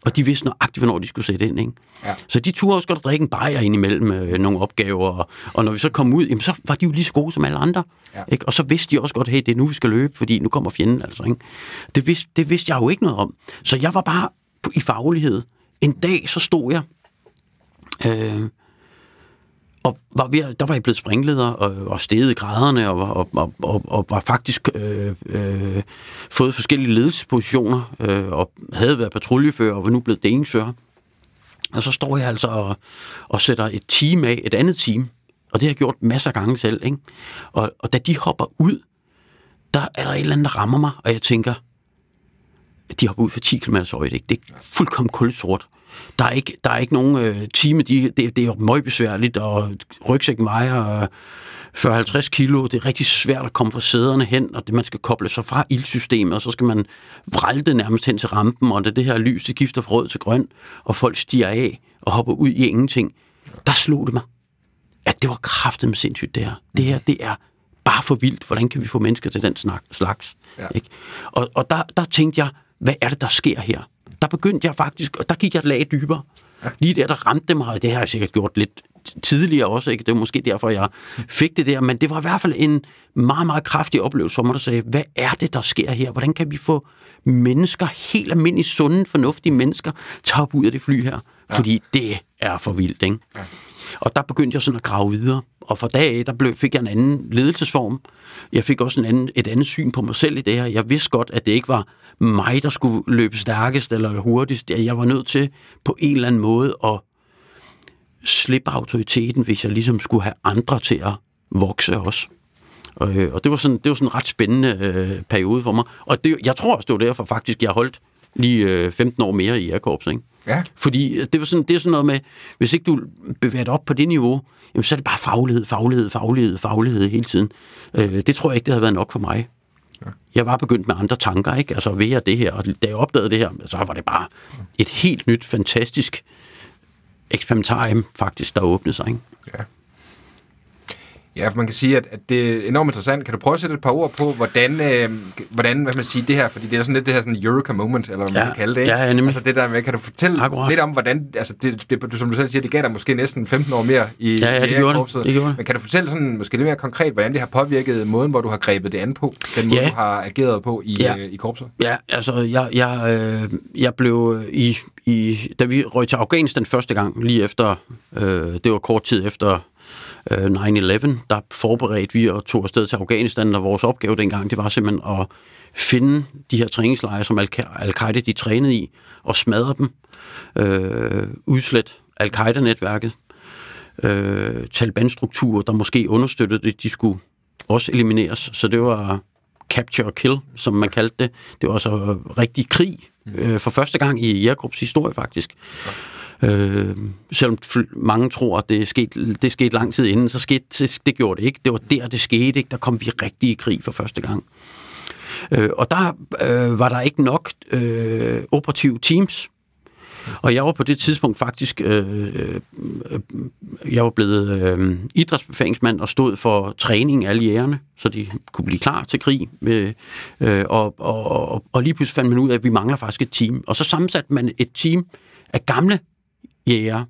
Og de vidste nøjagtigt, hvornår de skulle sætte ind. Ikke? Ja. Så de turde også godt drikke en bajer ind imellem øh, nogle opgaver. Og, og når vi så kom ud, jamen, så var de jo lige så gode som alle andre. Ja. Ikke? Og så vidste de også godt, hey, det er nu, vi skal løbe, fordi nu kommer fjenden. Altså, ikke? Det, vidste, det vidste jeg jo ikke noget om. Så jeg var bare på- i faglighed. En dag, så stod jeg... Øh, og var ved, der var jeg blevet springleder og, og steget i graderne og, og, og, og, og var faktisk øh, øh, fået forskellige ledelsespositioner øh, og havde været patruljefører og var nu blevet delingsfører. Og så står jeg altså og, og sætter et team af, et andet team, og det har jeg gjort masser af gange selv. Ikke? Og, og da de hopper ud, der er der et eller andet, der rammer mig, og jeg tænker, de hopper ud for 10 km højde. Ikke? Det er fuldkommen kulsort. Der er ikke, der er ikke nogen øh, time, de, det, det er jo møgbesværligt, og rygsækken vejer øh, 40-50 kilo. Det er rigtig svært at komme fra sæderne hen, og det, man skal koble sig fra ildsystemet, og så skal man vralte nærmest hen til rampen, og det, det her lys, det skifter fra rød til grøn, og folk stiger af og hopper ud i ingenting. Der slog det mig, at det var kraftet med sindssygt, det her. Det her, det er bare for vildt. Hvordan kan vi få mennesker til den slags? Ja. Ikke? Og, og der, der tænkte jeg, hvad er det, der sker her? Der begyndte jeg faktisk, og der gik jeg et lag dybere. Lige der, der ramte det mig, og det har jeg sikkert gjort lidt tidligere også, ikke? det var måske derfor, jeg fik det der, men det var i hvert fald en meget, meget kraftig oplevelse for mig, der sagde, hvad er det, der sker her? Hvordan kan vi få mennesker, helt almindelige, sunde, fornuftige mennesker, at hoppe ud af det fly her? Ja. Fordi det er for vildt, ikke? Ja. Og der begyndte jeg sådan at grave videre. Og fra dag af, der blev, fik jeg en anden ledelsesform. Jeg fik også en anden, et andet syn på mig selv i det her. Jeg vidste godt, at det ikke var mig, der skulle løbe stærkest eller hurtigst. Jeg var nødt til på en eller anden måde at slippe autoriteten, hvis jeg ligesom skulle have andre til at vokse også. Og, øh, og det var sådan, det var sådan en ret spændende øh, periode for mig. Og det, jeg tror også, det var derfor faktisk, jeg holdt lige øh, 15 år mere i Airkorps, ikke? Ja. Fordi øh, det, var sådan, det er sådan noget med, hvis ikke du bevæger dig op på det niveau, jamen, så er det bare faglighed, faglighed, faglighed, faglighed hele tiden. Øh, det tror jeg ikke, det havde været nok for mig. Jeg var begyndt med andre tanker, ikke? Altså ved jeg det her, og da jeg opdagede det her, så var det bare et helt nyt, fantastisk eksperimentarium, faktisk, der åbnede sig, ikke? Ja. Ja, for man kan sige, at, at det er enormt interessant. Kan du prøve at sætte et par ord på, hvordan, øh, hvordan hvad man sige, det her, fordi det er sådan lidt det her sådan Eureka moment, eller hvad man Ja. kan kalde det, ikke? Ja, ja, nemlig. Altså det der med, kan du fortælle Akkurat. lidt om, hvordan, altså det, det, som du selv siger, det gav dig måske næsten 15 år mere i Ja, ja, det gjorde det. korpset. Det gjorde det. Men kan du fortælle sådan, måske lidt mere konkret, hvordan det har påvirket måden, hvor du har grebet det an på, den måde, Ja. du har ageret på i, Ja. øh, i korpset? Ja, altså, jeg, jeg, øh, jeg blev i, i... Da vi røg til Afghanistan første gang, lige efter... Øh, det var kort tid efter øh, 9-11, der forberedte vi og tog afsted til Afghanistan, og vores opgave dengang, det var simpelthen at finde de her træningslejre, som Al- Al-Qaida de trænede i, og smadre dem, øh, udslet Al-Qaida-netværket, øh, Taliban-strukturer, der måske understøttede det, de skulle også elimineres. Så det var capture og kill, som man kaldte det. Det var altså rigtig krig øh, for første gang i Jakobs historie, faktisk. Øh, selvom mange tror, at det skete, det skete lang tid inden, så skete det, det gjorde det ikke. Det var der, det skete. Ikke? Der kom vi rigtig i krig for første gang. Øh, og der øh, var der ikke nok øh, operative teams. Og jeg var på det tidspunkt faktisk, øh, øh, jeg var blevet øh, idrætsbefalingsmand og stod for træning af alle jægerne, så de kunne blive klar til krig. Med, øh, og, og, og, og lige pludselig fandt man ud af, at vi mangler faktisk et team. Og så sammensatte man et team af gamle jægere,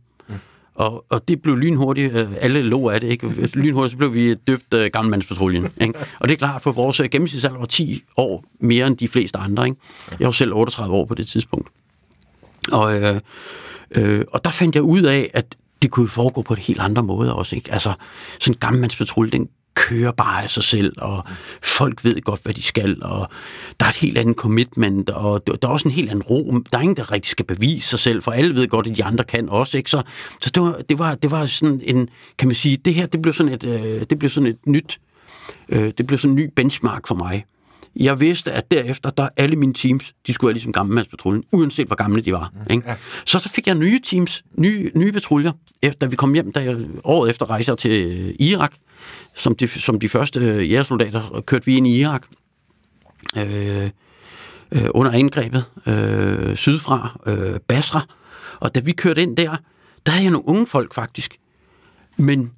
og, og det blev lynhurtigt, øh, alle lå af det, ikke? Lynhurtigt, så blev vi døbt øh, gammelmandspatruljen, ikke? Og det er klart, for vores øh, gennemsnitsalder var 10 år mere end de fleste andre, ikke? Jeg var selv 38 år på det tidspunkt. Og, øh, øh, og der fandt jeg ud af, at det kunne foregå på et helt andre måder også, ikke? Altså, sådan en gammelmandspatrulje, den kører bare af sig selv, og folk ved godt, hvad de skal, og der er et helt andet commitment, og der er også en helt anden ro. Der er ingen, der rigtig skal bevise sig selv, for alle ved godt, at de andre kan også, ikke? Så, så det, var, det, var, det var sådan en, kan man sige, det her, det blev sådan et, øh, det blev sådan et nyt, øh, det blev sådan en ny benchmark for mig. Jeg vidste, at derefter, der alle mine teams, de skulle være ligesom gammelmandspatruljen, uanset hvor gamle de var. Ikke? Så så fik jeg nye teams, nye, nye patruljer, efter vi kom hjem, da jeg, året efter rejste jeg til øh, Irak, som de, som de første øh, jægersoldater kørte vi ind i Irak. Øh, øh, under angrebet øh, sydfra, øh, Basra. Og da vi kørte ind der, der havde jeg nogle unge folk faktisk. Men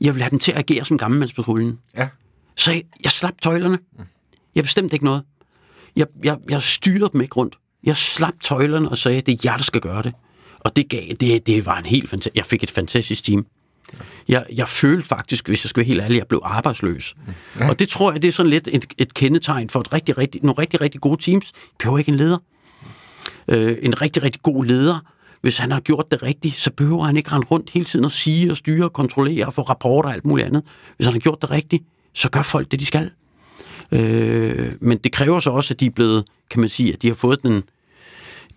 jeg ville have dem til at agere som gammelmandspatruljen. Ja. Så jeg, jeg slap tøjlerne. Jeg bestemte ikke noget. Jeg, jeg, jeg styrede dem ikke rundt. Jeg slap tøjlerne og sagde, det er jer, der skal gøre det. Og det, gav, det, det var en helt fantastisk... Jeg fik et fantastisk team. Jeg, jeg følte faktisk, hvis jeg skal være helt ærlig, jeg blev arbejdsløs. Ja. Og det tror jeg, det er sådan lidt et, et kendetegn for et rigtig, rigtig, nogle rigtig, rigtig gode teams. Det behøver ikke en leder. Øh, en rigtig, rigtig god leder, hvis han har gjort det rigtigt, så behøver han ikke rende rundt hele tiden og sige og styre og kontrollere og få rapporter og alt muligt andet. Hvis han har gjort det rigtigt, så gør folk det, de skal. Øh, men det kræver så også, at de er blevet, kan man sige, at de har fået den,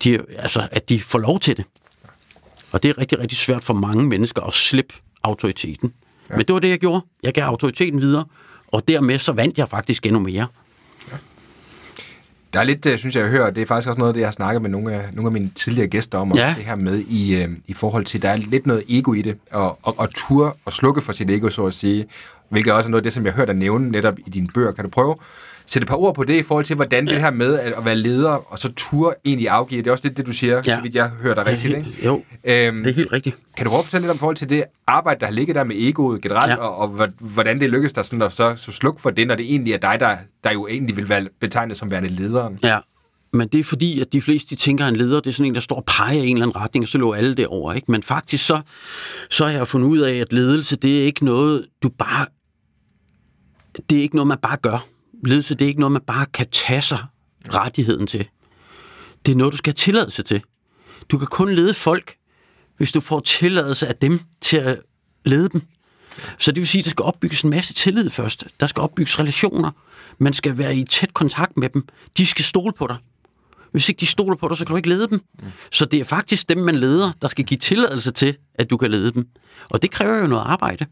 de, altså, at de får lov til det. Og det er rigtig, rigtig svært for mange mennesker at slippe autoriteten. Ja. Men det var det, jeg gjorde. Jeg gav autoriteten videre, og dermed så vandt jeg faktisk endnu mere. Der er lidt, øh, synes jeg, jeg hører, det er faktisk også noget det, jeg har snakket med nogle af, nogle af mine tidligere gæster om, Ja. det her med i, øh, i forhold til, der er lidt noget ego i det, og, og, og ture og slukke for sit ego, så at sige, hvilket også er noget af det, som jeg har hørt dig nævne netop i dine bøger. Kan du prøve sætte et par ord på det i forhold til, hvordan det her med at, at være leder, og så ture egentlig afgive, det er også lidt det, du siger, Ja. så vidt jeg hører dig rigtigt, ikke? Jo, Øhm, det er helt rigtigt. kan du prøve at fortælle lidt om forhold til det arbejde, der har ligget der med egoet generelt, Ja. ja. og, og hvor- hvordan det lykkedes dig sådan at så, så slukke for det, når det egentlig er dig, der, der jo egentlig vil være betegnet som værende lederen? Ja, men det er fordi, at de fleste de tænker, at en leder det er sådan en, der står og peger i en eller anden retning, og så løber alle det over. Ikke? Men faktisk så, så har jeg fundet ud af, at ledelse, det er ikke noget, du bare... Det er ikke noget, man bare gør. Ledelse, det er ikke noget, man bare kan tage sig rettigheden til. Det er noget, du skal have tilladelse til. Du kan kun lede folk, hvis du får tilladelse af dem til at lede dem. Så det vil sige, at der skal opbygges en masse tillid først. Der skal opbygges relationer. Man skal være i tæt kontakt med dem. De skal stole på dig. Hvis ikke de stoler på dig, så kan du ikke lede dem. Så det er faktisk dem, man leder, der skal give tilladelse til, at du kan lede dem. Og det kræver jo noget arbejde.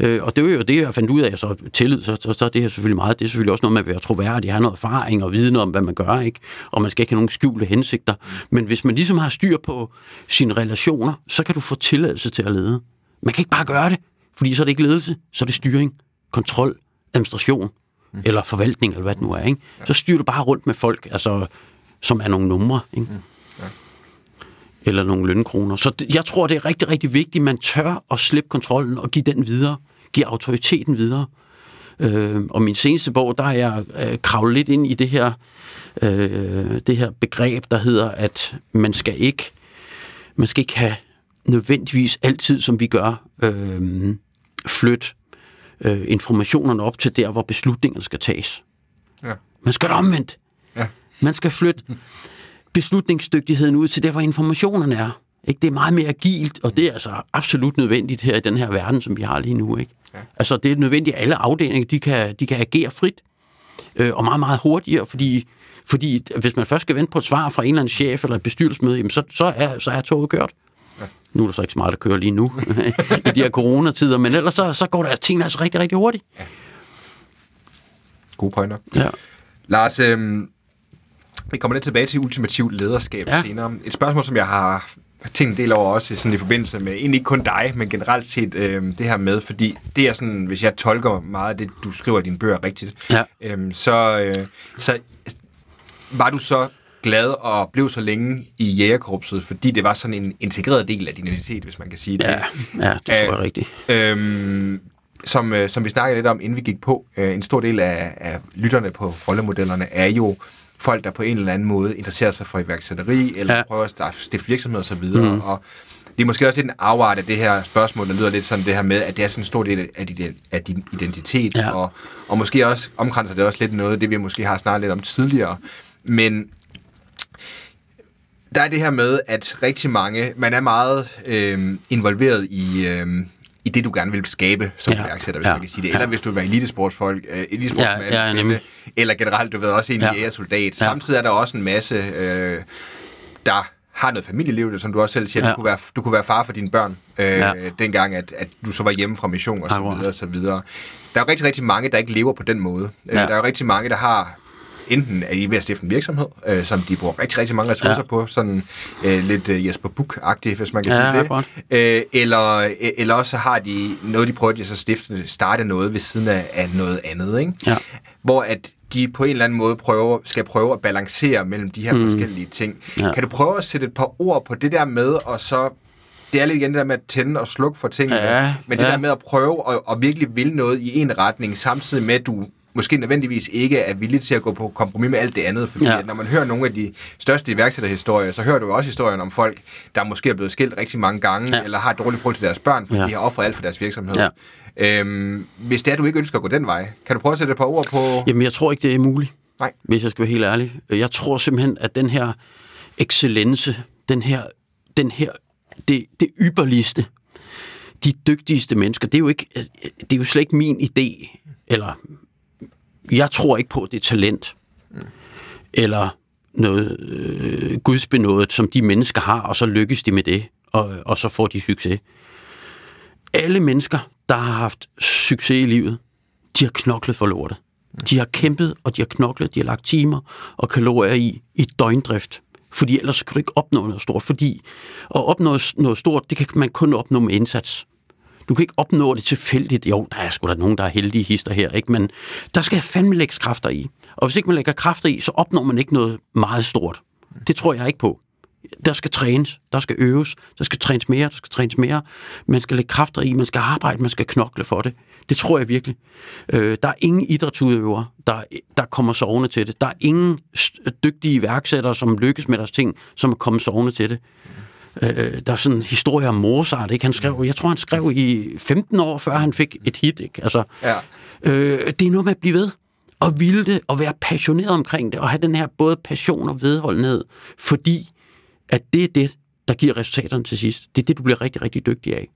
Øh, og det var jo det, jeg fandt ud af, så tillid, så, så, så er det her selvfølgelig meget. Det er selvfølgelig også noget med at være troværdig, have noget erfaring og viden om, hvad man gør, ikke? Og man skal ikke have nogen skjulte hensigter. Men hvis man ligesom har styr på sine relationer, så kan du få tilladelse til at lede. Man kan ikke bare gøre det, fordi så er det ikke ledelse, så er det styring, kontrol, administration, mm. eller forvaltning, eller hvad det nu er, ikke? Så styrer du bare rundt med folk, altså, som er nogle numre, ikke? Mm. Ja. Eller nogle lønkroner. Så det, jeg tror, det er rigtig, rigtig vigtigt, at man tør at slippe kontrollen og give den videre. Give autoriteten videre. Øh, og min seneste bog, der har jeg øh, kravlet lidt ind i det her, øh, det her begreb, der hedder, at man skal ikke, man skal ikke have nødvendigvis altid, som vi gør, øh, flytte øh, informationerne op til der, hvor beslutningerne skal tages. Ja. Man skal det omvendt. Ja. Man skal flytte beslutningsdygtigheden ud til der, hvor informationerne er. Ikke? Det er meget mere agilt, og det er altså absolut nødvendigt her i den her verden, som vi har lige nu. Ikke? Ja. Altså, det er nødvendigt, at alle afdelinger de kan, de kan agere frit, øh, og meget, meget hurtigere, fordi, fordi hvis man først skal vente på et svar fra en eller anden chef eller et bestyrelsesmøde, jamen så, så, er, så er toget kørt. Ja. Nu er der så ikke meget, der kører lige nu i de her coronatider, men ellers så, så går der tingene altså rigtig, rigtig hurtigt. Gode pointer. Ja. Lars, øhm, vi kommer lidt tilbage til ultimativt lederskab Ja. senere. Et spørgsmål, som jeg har tænkt en del over også sådan i forbindelse med, egentlig ikke kun dig, men generelt set øhm, det her med, fordi det er sådan, hvis jeg tolker meget af det, du skriver i dine bøger rigtigt, Ja. øhm, så, øh, så var du så glad og blev så længe i jægerkorpset, fordi det var sådan en integreret del af din identitet, hvis man kan sige det. Ja, ja det tror jeg Øh, er rigtigt. Øhm, som, øh, som vi snakkede lidt om, inden vi gik på, øh, en stor del af, af lytterne på rollemodellerne er jo folk, der på en eller anden måde interesserer sig for iværksætteri, eller Ja. prøver at stifte virksomhed osv. Mm. Og det er måske også lidt en afart af det her spørgsmål, der lyder lidt sådan det her med, at det er sådan en stor del af din, af din identitet, Ja. og, og måske også omkranser det også lidt noget, det vi måske har snakket lidt om tidligere. Men der er det her med, at rigtig mange, man er meget øh, involveret i, øh, i det, du gerne vil skabe som Ja. ja. iværksætter, hvis Ja. man kan sige det. Ja. Eller hvis du vil være elitesportsfolk, øh, elitesportsmand, Ja, ja, nemlig. eller generelt, du ved, også en Ja. ja. jægersoldat. Ja. Samtidig er der også en masse, øh, der har noget familieliv, som du også selv siger, Ja. du, kunne være, du kunne være far for dine børn, øh, Ja. ja. dengang, at, at du så var hjemme fra mission, og så videre, og så videre. Der er jo rigtig, rigtig mange, der ikke lever på den måde. Ja. Ja. Der er jo rigtig mange, der har enten er de ved at stifte en virksomhed, øh, som de bruger rigtig, rigtig mange ressourcer Ja. på, sådan øh, lidt øh, Jesper Buch-agtigt, hvis man kan Ja, sige det. Øh, eller, øh, eller også har de noget, de prøver at så stifte, starte noget ved siden af, af noget andet, ikke? Ja. Hvor at de på en eller anden måde prøver, skal prøve at balancere mellem de her mm. forskellige ting. Ja. Kan du prøve at sætte et par ord på det der med, og så det er lidt igen det der med at tænde og slukke for tingene. Ja, men det ja. der med at prøve at, at virkelig ville noget i en retning, samtidig med, at du måske nødvendigvis ikke er villig til at gå på kompromis med alt det andet. Fordi Ja. at når man hører nogle af de største iværksætterhistorier, så hører du jo også historien om folk, der måske er blevet skilt rigtig mange gange, Ja. eller har et dårligt forhold til deres børn, fordi ja. de har offret alt for deres virksomhed. Ja. Øhm, hvis det er, du ikke ønsker at gå den vej, kan du prøve at sætte et par ord på... Jamen, jeg tror ikke, det er muligt. Nej. Hvis jeg skal være helt ærlig. Jeg tror simpelthen, at den her excellence, den her, den her det, det ypperligste, de dygtigste mennesker, det er jo ikke, det er jo slet ikke min idé, eller jeg tror ikke på, at det er talent, eller noget øh, gudsbenået, som de mennesker har, og så lykkes de med det, og, og så får de succes. Alle mennesker, der har haft succes i livet, de har knoklet for lortet. De har kæmpet, og de har knoklet, de har lagt timer og kalorier i, i døgndrift. Fordi ellers kan du ikke opnå noget stort. Fordi at opnå noget stort, det kan man kun opnå med indsats. Du kan ikke opnå det tilfældigt. Jo, der er sgu da nogen, der er heldige hister her, ikke? men der skal fandme lægges kræfter i. Og hvis ikke man lægger kræfter i, så opnår man ikke noget meget stort. Det tror jeg ikke på. Der skal trænes, der skal øves, der skal trænes mere, der skal trænes mere. Man skal lægge kræfter i, man skal arbejde, man skal knokle for det. Det tror jeg virkelig. Øh, der er ingen idrætsudøvere, der, der kommer sovende til det. Der er ingen dygtige iværksættere, som lykkes med deres ting, som er kommet sovende til det. Øh, der er sådan en historie om Mozart, ikke? Han skrev, jeg tror, han skrev i 15 år, før han fik et hit, ikke? Altså, Ja. Øh, det er noget med at blive ved og ville det, og være passioneret omkring det, og have den her både passion og vedholdenhed, fordi at det er det, der giver resultaterne til sidst. Det er det, du bliver rigtig, rigtig dygtig af.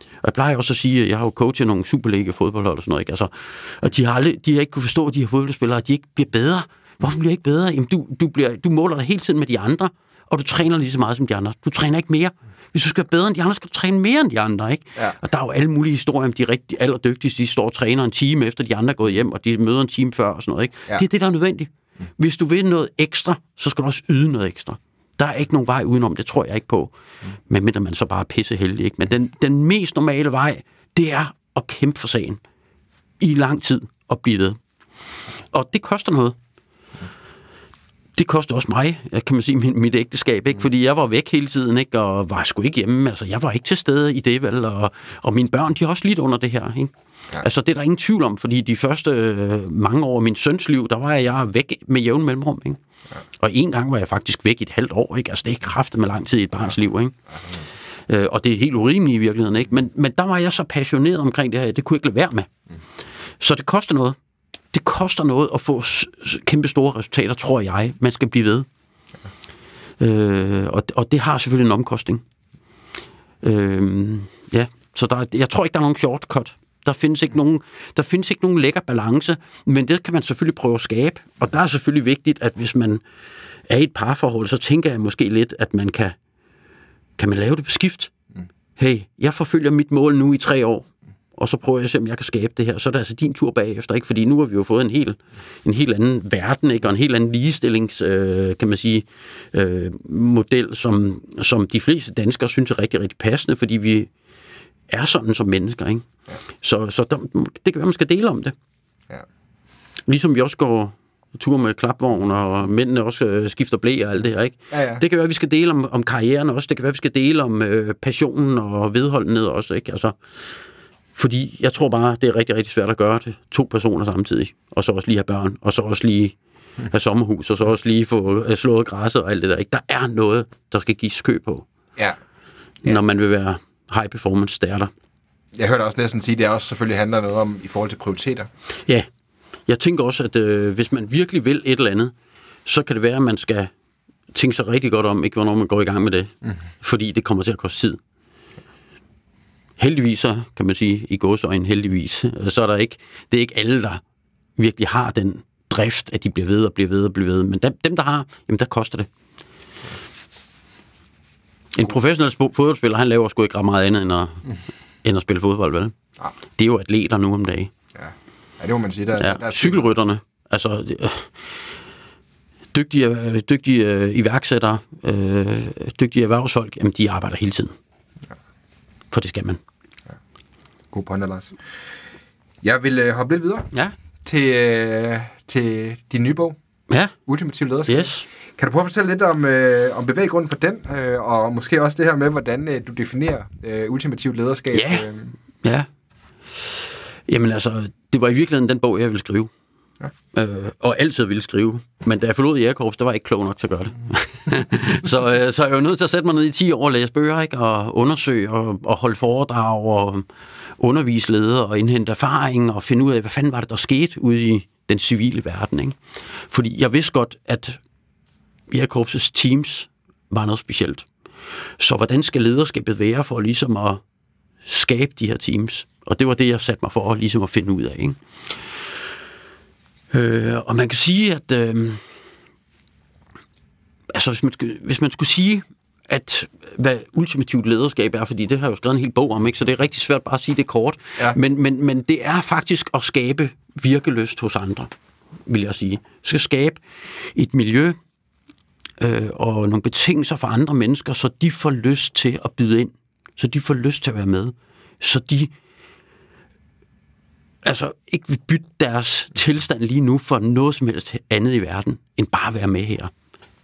Og jeg plejer også at sige, at jeg har jo coachet nogle Superliga-fodboldhold og sådan noget, ikke? Altså, og de har, aldrig, de har ikke kunne forstå, at de her fodboldspillere, at de ikke bliver bedre. Hvorfor bliver de ikke bedre? Jamen, du, du, bliver, du måler dig hele tiden med de andre, og du træner lige så meget som de andre. Du træner ikke mere. Hvis du skal være bedre end de andre, skal du træne mere end de andre, ikke? Ja. Og der er jo alle mulige historier om de rigtig allerdygtigste, de står og træner en time efter de andre er gået hjem, og de møder en time før og sådan noget, ikke? Ja. Det er det, der er nødvendigt. Hvis du vil noget ekstra, så skal du også yde noget ekstra. Der er ikke nogen vej udenom, det tror jeg ikke på. Medmindre man så bare er pisseheldig, ikke? Men den, den mest normale vej, det er at kæmpe for sagen. I lang tid og blive ved. Og det koster noget. Det koster også mig, kan man sige, mit, mit ægteskab, ikke? Fordi jeg var væk hele tiden, ikke? Og var sgu ikke hjemme. Altså, jeg var ikke til stede i det, vel? Og, og mine børn, de har også lidt under det her, ikke? Ja. Ja. Altså, det er der ingen tvivl om, fordi de første øh, mange år af min søns liv, der var jeg væk med jævn mellemrum, ikke? Ja. Og en gang var jeg faktisk væk i et halvt år, ikke? Altså, det er kraftet med lang tid i et barns ja. liv, ikke? Øh, og det er helt urimeligt i virkeligheden, ikke? Men, men der var jeg så passioneret omkring det her, det kunne jeg ikke lade være med. Så det koster noget. Det koster noget at få kæmpe store resultater, tror jeg. Man skal blive ved. Øh, og, og det har selvfølgelig en omkostning. Øh, ja, så der, er- jeg tror ikke, der er nogen shortcut. Der findes, ikke nogen, der findes ikke nogen lækker balance, men det kan man selvfølgelig prøve at skabe. Og der er selvfølgelig vigtigt, at hvis man er i et parforhold, så tænker jeg måske lidt, at man kan, kan man lave det på skift. Hey, jeg forfølger mit mål nu i tre år, og så prøver jeg at se, om jeg kan skabe det her. Så er det altså din tur bagefter, ikke? Fordi nu har vi jo fået en helt, en helt anden verden, ikke? Og en helt anden ligestillings, øh, kan man sige, øh, model, som, som de fleste danskere synes er rigtig, rigtig passende, fordi vi er sådan som mennesker, ikke? Så, så der, det kan være, man skal dele om det. Ja. Ligesom vi også går tur med klapvogn, og mændene også øh, skifter blæ og alt det her, ikke? Ja, ja. Det kan være, at vi skal dele om, om karrieren også. Det kan være, at vi skal dele om øh, passionen og vedholdenhed også, ikke? Altså, fordi jeg tror bare, det er rigtig, rigtig svært at gøre det to personer samtidig. Og så også lige have børn, og så også lige have sommerhus, og så også lige få øh, slået græsset og alt det der. Ikke? Der er noget, der skal gives kø på, ja. ja. når man vil være high performance starter. Jeg hørte også næsten sige, at det også selvfølgelig handler noget om i forhold til prioriteter. Ja, jeg tænker også, at øh, hvis man virkelig vil et eller andet, så kan det være, at man skal tænke sig rigtig godt om, ikke hvornår man går i gang med det. Mm. Fordi det kommer til at koste tid. Heldigvis så, kan man sige, i gåsøjne heldigvis, øh, så er der ikke, det er ikke alle, der virkelig har den drift, at de bliver ved og bliver ved og bliver ved. Men dem, dem der har, jamen der koster det. En professionel fodboldspiller, han laver sgu ikke ret meget andet end at, end at spille fodbold, vel? Nej. Det er jo atleter nu om dagen. Ja, ja det må man sige. Der, Ja, der er cykelrytterne, altså øh, dygtige, øh, dygtige øh, iværksættere, øh, dygtige erhvervsfolk, jamen de arbejder hele tiden. For det skal man. God pointer, Lars. Jeg vil øh, hoppe lidt videre Ja, til, øh, til din nye bog. Ja, Ultimativ lederskab. yes. Kan du prøve at fortælle lidt om, øh, om bevæggrunden for den, øh, og måske også det her med, hvordan øh, du definerer øh, ultimativt lederskab? Ja. Øh, Ja. Jamen altså, det var i virkeligheden den bog, jeg ville skrive. Ja. Øh, og altid ville skrive. Men da jeg forlod Jægerkorps, der var jeg ikke klog nok til at gøre det. så, øh, så jeg var nødt til at sætte mig ned i 10 år og læse bøger, ikke? og undersøge og, og holde foredrag og undervise ledere og indhente erfaring og finde ud af, hvad fanden var det, der skete ude i den civile verden. Ikke? Fordi jeg vidste godt, at Jægerkorpsets teams var noget specielt. Så hvordan skal lederskabet være for ligesom at skabe de her teams? Og det var det, jeg satte mig for ligesom at finde ud af. Ikke? Øh, og man kan sige, at øh, altså, hvis, man, hvis man skulle sige, at hvad ultimativt lederskab er, fordi det har jeg jo skrevet en hel bog om, ikke? så det er rigtig svært bare at sige det kort. Ja. Men, men, men det er faktisk at skabe virkeløst hos andre, vil jeg sige. Det skal skabe et miljø øh, og nogle betingelser for andre mennesker, så de får lyst til at byde ind, så de får lyst til at være med, så de altså ikke vil bytte deres tilstand lige nu for noget som helst andet i verden, end bare at være med her.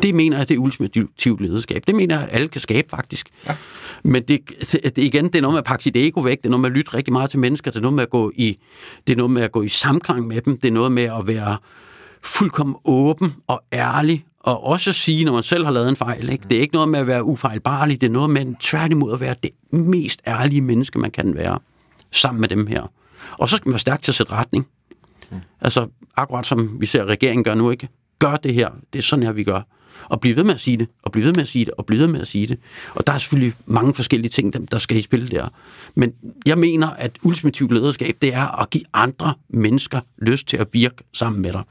Det mener jeg, det er ultimativt lederskab. Det mener jeg, alle kan skabe faktisk. Ja. Men det, det, igen, det er noget med at pakke sit ego væk, det er noget med at lytte rigtig meget til mennesker, det er noget med at gå i, det er noget med at gå i samklang med dem, det er noget med at være fuldkommen åben og ærlig, og også sige, når man selv har lavet en fejl. Ikke? Det er ikke noget med at være ufejlbarlig, det er noget med tværtimod at være det mest ærlige menneske, man kan være, sammen med dem her. Og så skal man være stærk til at sætte retning. Mm. Altså, akkurat som vi ser, at regeringen gør nu, ikke? Gør det her. Det er sådan her, vi gør. Og blive ved med at sige det, og blive ved med at sige det, og blive ved med at sige det. Og der er selvfølgelig mange forskellige ting, der- der skal i spil der. Men jeg mener, at ultimativt lederskab, det er at give andre mennesker lyst til at virke sammen med dig.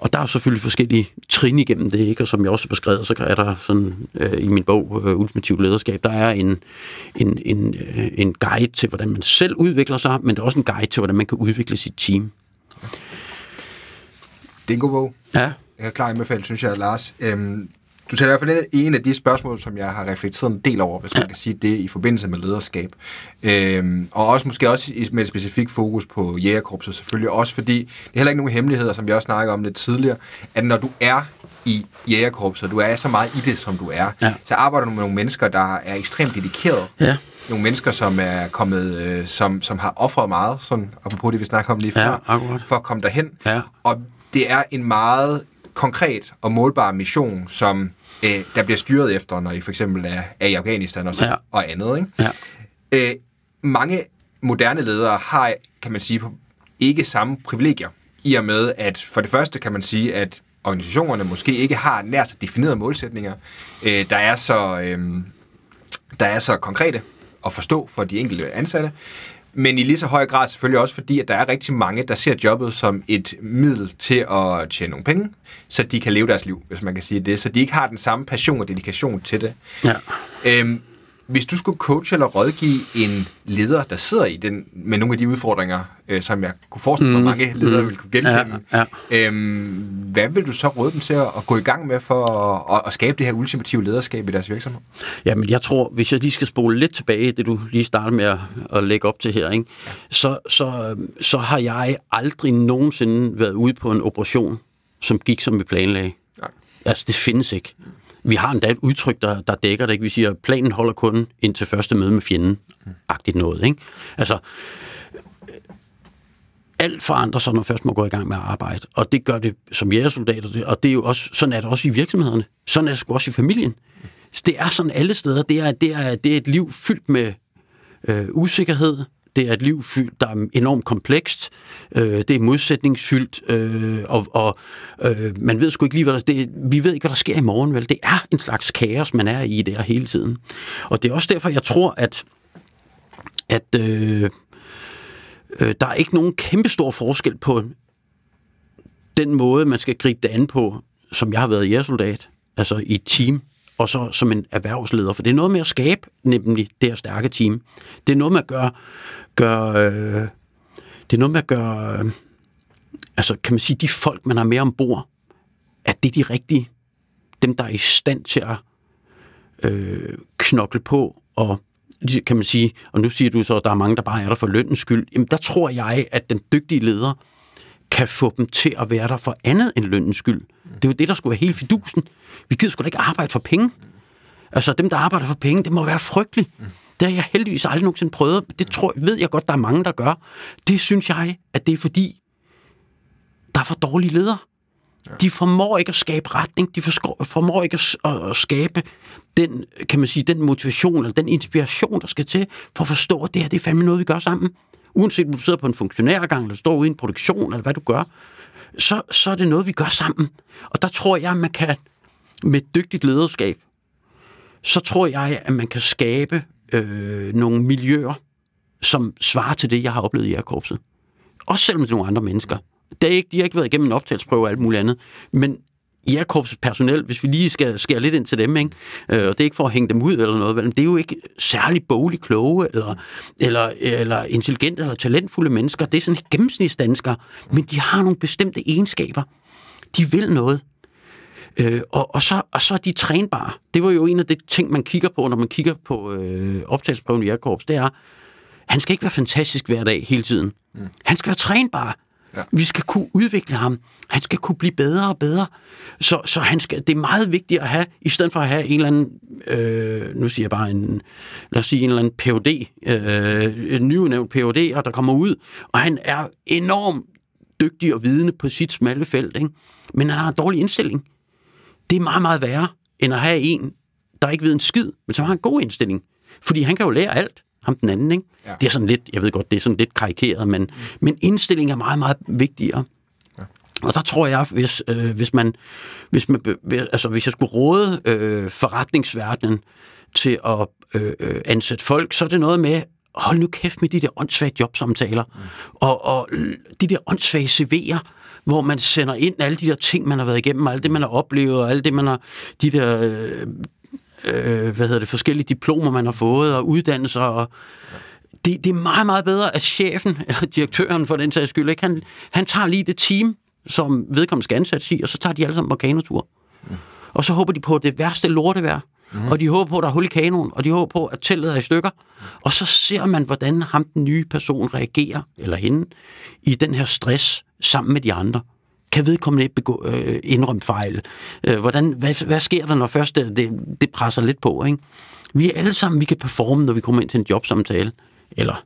Og der er selvfølgelig forskellige trin igennem det, ikke? og som jeg også har beskrevet, så er der sådan øh, i min bog, øh, Ultimativ Lederskab, der er en, en, en, øh, en guide til, hvordan man selv udvikler sig, men der er også en guide til, hvordan man kan udvikle sit team. det er en god bog. Ja, Jeg er klar anbefaling, synes jeg, Lars. Øhm, du tager i hvert fald ned en af de spørgsmål, som jeg har reflekteret en del over, hvis man kan sige det, i forbindelse med lederskab. Øhm, og også måske også med et specifikt fokus på jægerkorpset selvfølgelig. Også fordi, det er heller ikke nogen hemmeligheder, som vi også snakkede om lidt tidligere, at når du er i jægerkorpset, og du er så meget i det, som du er, Ja. så arbejder du med nogle mennesker, der er ekstremt dedikerede. ja, Nogle mennesker, som er kommet, øh, som, som har offret meget, sådan apropos det, vi snakker om lige Ja, før, akkurat. for at komme derhen. Ja. Og det er en meget konkret og målbar mission, som øh, der bliver styret efter, når I for eksempel er, er i Afghanistan og, så, Ja. og andet. Ikke? ja, Øh, mange moderne ledere har, kan man sige, ikke samme privilegier. I og med, at for det første kan man sige, at organisationerne måske ikke har nær så definerede målsætninger, øh, der, er så, øh, der er så konkrete at forstå for de enkelte ansatte. Men i lige så høj grad selvfølgelig også fordi, at der er rigtig mange, der ser jobbet som et middel til at tjene nogle penge, så de kan leve deres liv, hvis man kan sige det. Så de ikke har den samme passion og dedikation til det. ja. Øhm, hvis du skulle coache eller rådgive en leder, der sidder i den, med nogle af de udfordringer, øh, som jeg kunne forestille mig, Mm, mange ledere mm, ville kunne genkende, ja, Øhm, hvad vil du så råde dem til at, at gå i gang med for at, at, at skabe det her ultimative lederskab i deres virksomhed? Jamen, jeg tror, hvis jeg lige skal spole lidt tilbage, det du lige startede med at, at lægge op til her, ikke? Så, så, så har jeg aldrig nogensinde været ude på en operation, som gik som vi planlagde. Nej. Altså, det findes ikke. Vi har endda et udtryk, der, der dækker det. Ikke? Vi siger, planen holder kun indtil første møde med fjenden. Agtigt noget, ikke? Altså, alt forandrer sig, når først man går i gang med at arbejde. Og det gør det som jægersoldater, og det er jo også, sådan er det også i virksomhederne. Sådan er det sgu også i familien. Det er sådan alle steder. Det er, det er, det er et liv fyldt med øh, usikkerhed. Det er et liv fyldt, der er enormt komplekst. Øh, det er modsætningsfyldt, øh, og, og øh, man ved sgu ikke lige, hvad der, det, vi ved ikke, hvad der sker i morgen, vel? Det er en slags kaos, man er i der hele tiden. Og det er også derfor, jeg tror, at, at øh, øh, der er ikke nogen kæmpestor forskel på den måde, man skal gribe det an på, som jeg har været jægersoldat, altså i team, og så som en erhvervsleder. For det er noget med at skabe nemlig det her stærke team. Det er noget med at gøre, gøre øh, det er noget med at gøre, øh, altså kan man sige, de folk, man har med ombord, at det er de rigtige, dem, der er i stand til at øh, knokle på og kan man sige, og nu siger du så, at der er mange, der bare er der for lønnens skyld. Jamen, der tror jeg, at den dygtige leder kan få dem til at være der for andet end lønnens skyld. Det er jo det, der skulle være hele fidusen. Vi gider sgu da ikke arbejde for penge. Altså, dem, der arbejder for penge, det må være frygteligt. Det har jeg heldigvis aldrig nogensinde prøvet. Det tror, ved jeg godt, der er mange, der gør. Det synes jeg, at det er fordi, der er for dårlige ledere. De formår ikke at skabe retning, de formår ikke at, skabe den, kan man sige, den motivation eller den inspiration, der skal til for at forstå, at det her det er fandme noget, vi gør sammen. Uanset om du sidder på en funktionærgang, eller står ude i en produktion, eller hvad du gør, så, så er det noget, vi gør sammen. Og der tror jeg, at man kan, med dygtigt lederskab, så tror jeg, at man kan skabe øh, nogle miljøer, som svarer til det, jeg har oplevet i korpset. Også selvom det er nogle andre mennesker. Det er ikke, de har ikke været igennem en optagelsesprøve og alt muligt andet. Men Jægerkorpsets personel, hvis vi lige skal skære lidt ind til dem, ikke? Øh, og det er ikke for at hænge dem ud eller noget, men det er jo ikke særlig boglig kloge, eller, eller, eller intelligente eller talentfulde mennesker. Det er sådan gennemsnitsdanskere, men de har nogle bestemte egenskaber. De vil noget. Øh, og, og, så, og så er de trænbare. Det var jo en af de ting, man kigger på, når man kigger på øh, optagelsesprøven i Jægerkorps. Det er, han skal ikke være fantastisk hver dag hele tiden. Mm. Han skal være trænbar. Ja. Vi skal kunne udvikle ham. Han skal kunne blive bedre og bedre. Så, så han skal, det er meget vigtigt at have, i stedet for at have en eller anden, øh, nu siger jeg bare en, lad os sige en eller anden PhD, øh, en nyudnævnt PhD, og der kommer ud, og han er enormt dygtig og vidende på sit smalle felt, ikke? men han har en dårlig indstilling. Det er meget, meget værre, end at have en, der ikke ved en skid, men som har en god indstilling. Fordi han kan jo lære alt ham den anden. Ikke? Ja. Det er sådan lidt, jeg ved godt, det er sådan lidt karikeret, men, mm. men indstilling er meget, meget vigtigere. Ja. Og der tror jeg, hvis, øh, hvis man, hvis man, altså hvis jeg skulle råde øh, forretningsverdenen til at øh, øh, ansætte folk, så er det noget med, hold nu kæft med de der åndssvage jobsamtaler, mm. og, og de der åndssvage CV'er, hvor man sender ind alle de der ting, man har været igennem, alt det, man har oplevet, og alt det, man har, de der øh, øh, hvad hedder det, forskellige diplomer, man har fået, og uddannelser. Og det, det er meget, meget bedre, at chefen, eller direktøren for den sags skyld, ikke? Han, han tager lige det team, som vedkommende skal ansættes i, og så tager de alle sammen på kanotur. Mm. Og så håber de på det værste lortevejr, mm. og de håber på, at der er hul i kanonen, og de håber på, at teltet er i stykker. Og så ser man, hvordan ham, den nye person, reagerer, eller hende, i den her stress sammen med de andre kan vedkommende ikke begå, øh, indrømme fejl? Øh, hvordan, hvad, hvad sker der, når først det, det, det presser lidt på? Ikke? Vi er alle sammen, vi kan performe, når vi kommer ind til en jobsamtale. Eller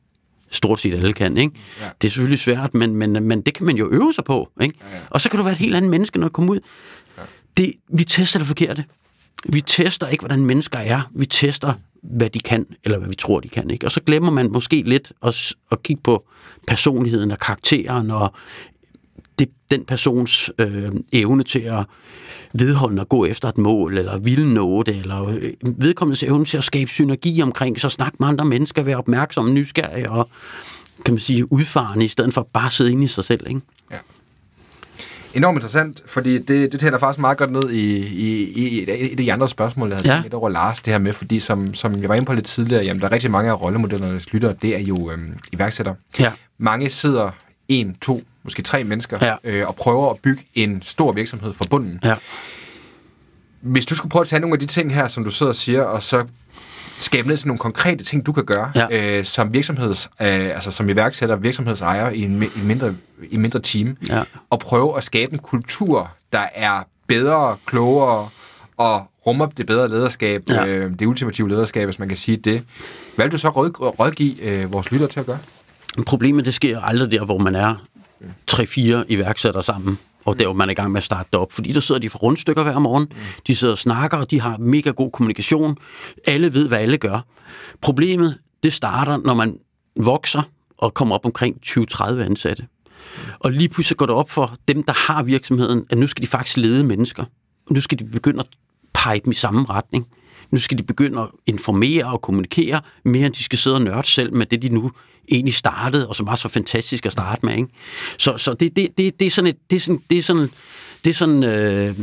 stort set alle kan, ikke? Ja. Det er selvfølgelig svært, men, men, men det kan man jo øve sig på, ikke? Ja, ja. Og så kan du være et helt andet menneske, når du kommer ud. Ja. Det, vi tester det forkerte. Vi tester ikke, hvordan mennesker er. Vi tester, hvad de kan, eller hvad vi tror, de kan. Ikke? Og så glemmer man måske lidt at, at kigge på personligheden og karakteren og det, den persons øh, evne til at vedholde og gå efter et mål, eller ville nå det, eller øh, vedkommendes evne til at skabe synergi omkring, så snakke med andre mennesker, være opmærksomme, nysgerrige og kan man sige, udfarende, i stedet for bare at sidde inde i sig selv. Ikke? Ja. Enormt interessant, fordi det, det taler faktisk meget godt ned i, i, i, i de andre spørgsmål, jeg havde ja. lidt over Lars, det her med, fordi som, som jeg var inde på lidt tidligere, jamen der er rigtig mange af rollemodellernes lyttere, det er jo øhm, iværksættere. Ja. Mange sidder en, to, måske tre mennesker, ja. øh, og prøver at bygge en stor virksomhed fra bunden. Ja. Hvis du skulle prøve at tage nogle af de ting her, som du sidder og siger, og så skabe ned til nogle konkrete ting, du kan gøre ja. øh, som virksomheds, øh, altså som iværksætter, virksomhedsejer i en, i mindre, i mindre team, ja. og prøve at skabe en kultur, der er bedre, klogere og rummer det bedre lederskab, ja. øh, det ultimative lederskab, hvis man kan sige det. Hvad vil du så råd, rådgive øh, vores lytter til at gøre? Problemet, det sker aldrig der, hvor man er tre-fire iværksættere sammen, og der, hvor man er i gang med at starte det op. Fordi der sidder de for rundstykker hver morgen, de sidder og snakker, og de har mega god kommunikation. Alle ved, hvad alle gør. Problemet, det starter, når man vokser og kommer op omkring 20-30 ansatte. Og lige pludselig går det op for dem, der har virksomheden, at nu skal de faktisk lede mennesker. Nu skal de begynde at pege dem i samme retning. Nu skal de begynde at informere og kommunikere mere, end de skal sidde og nørde selv med det, de nu egentlig startede, og som var så fantastisk at starte med. Ikke? Så, så det, det, det, det er sådan et, det er sådan, det er sådan, det er sådan, øh,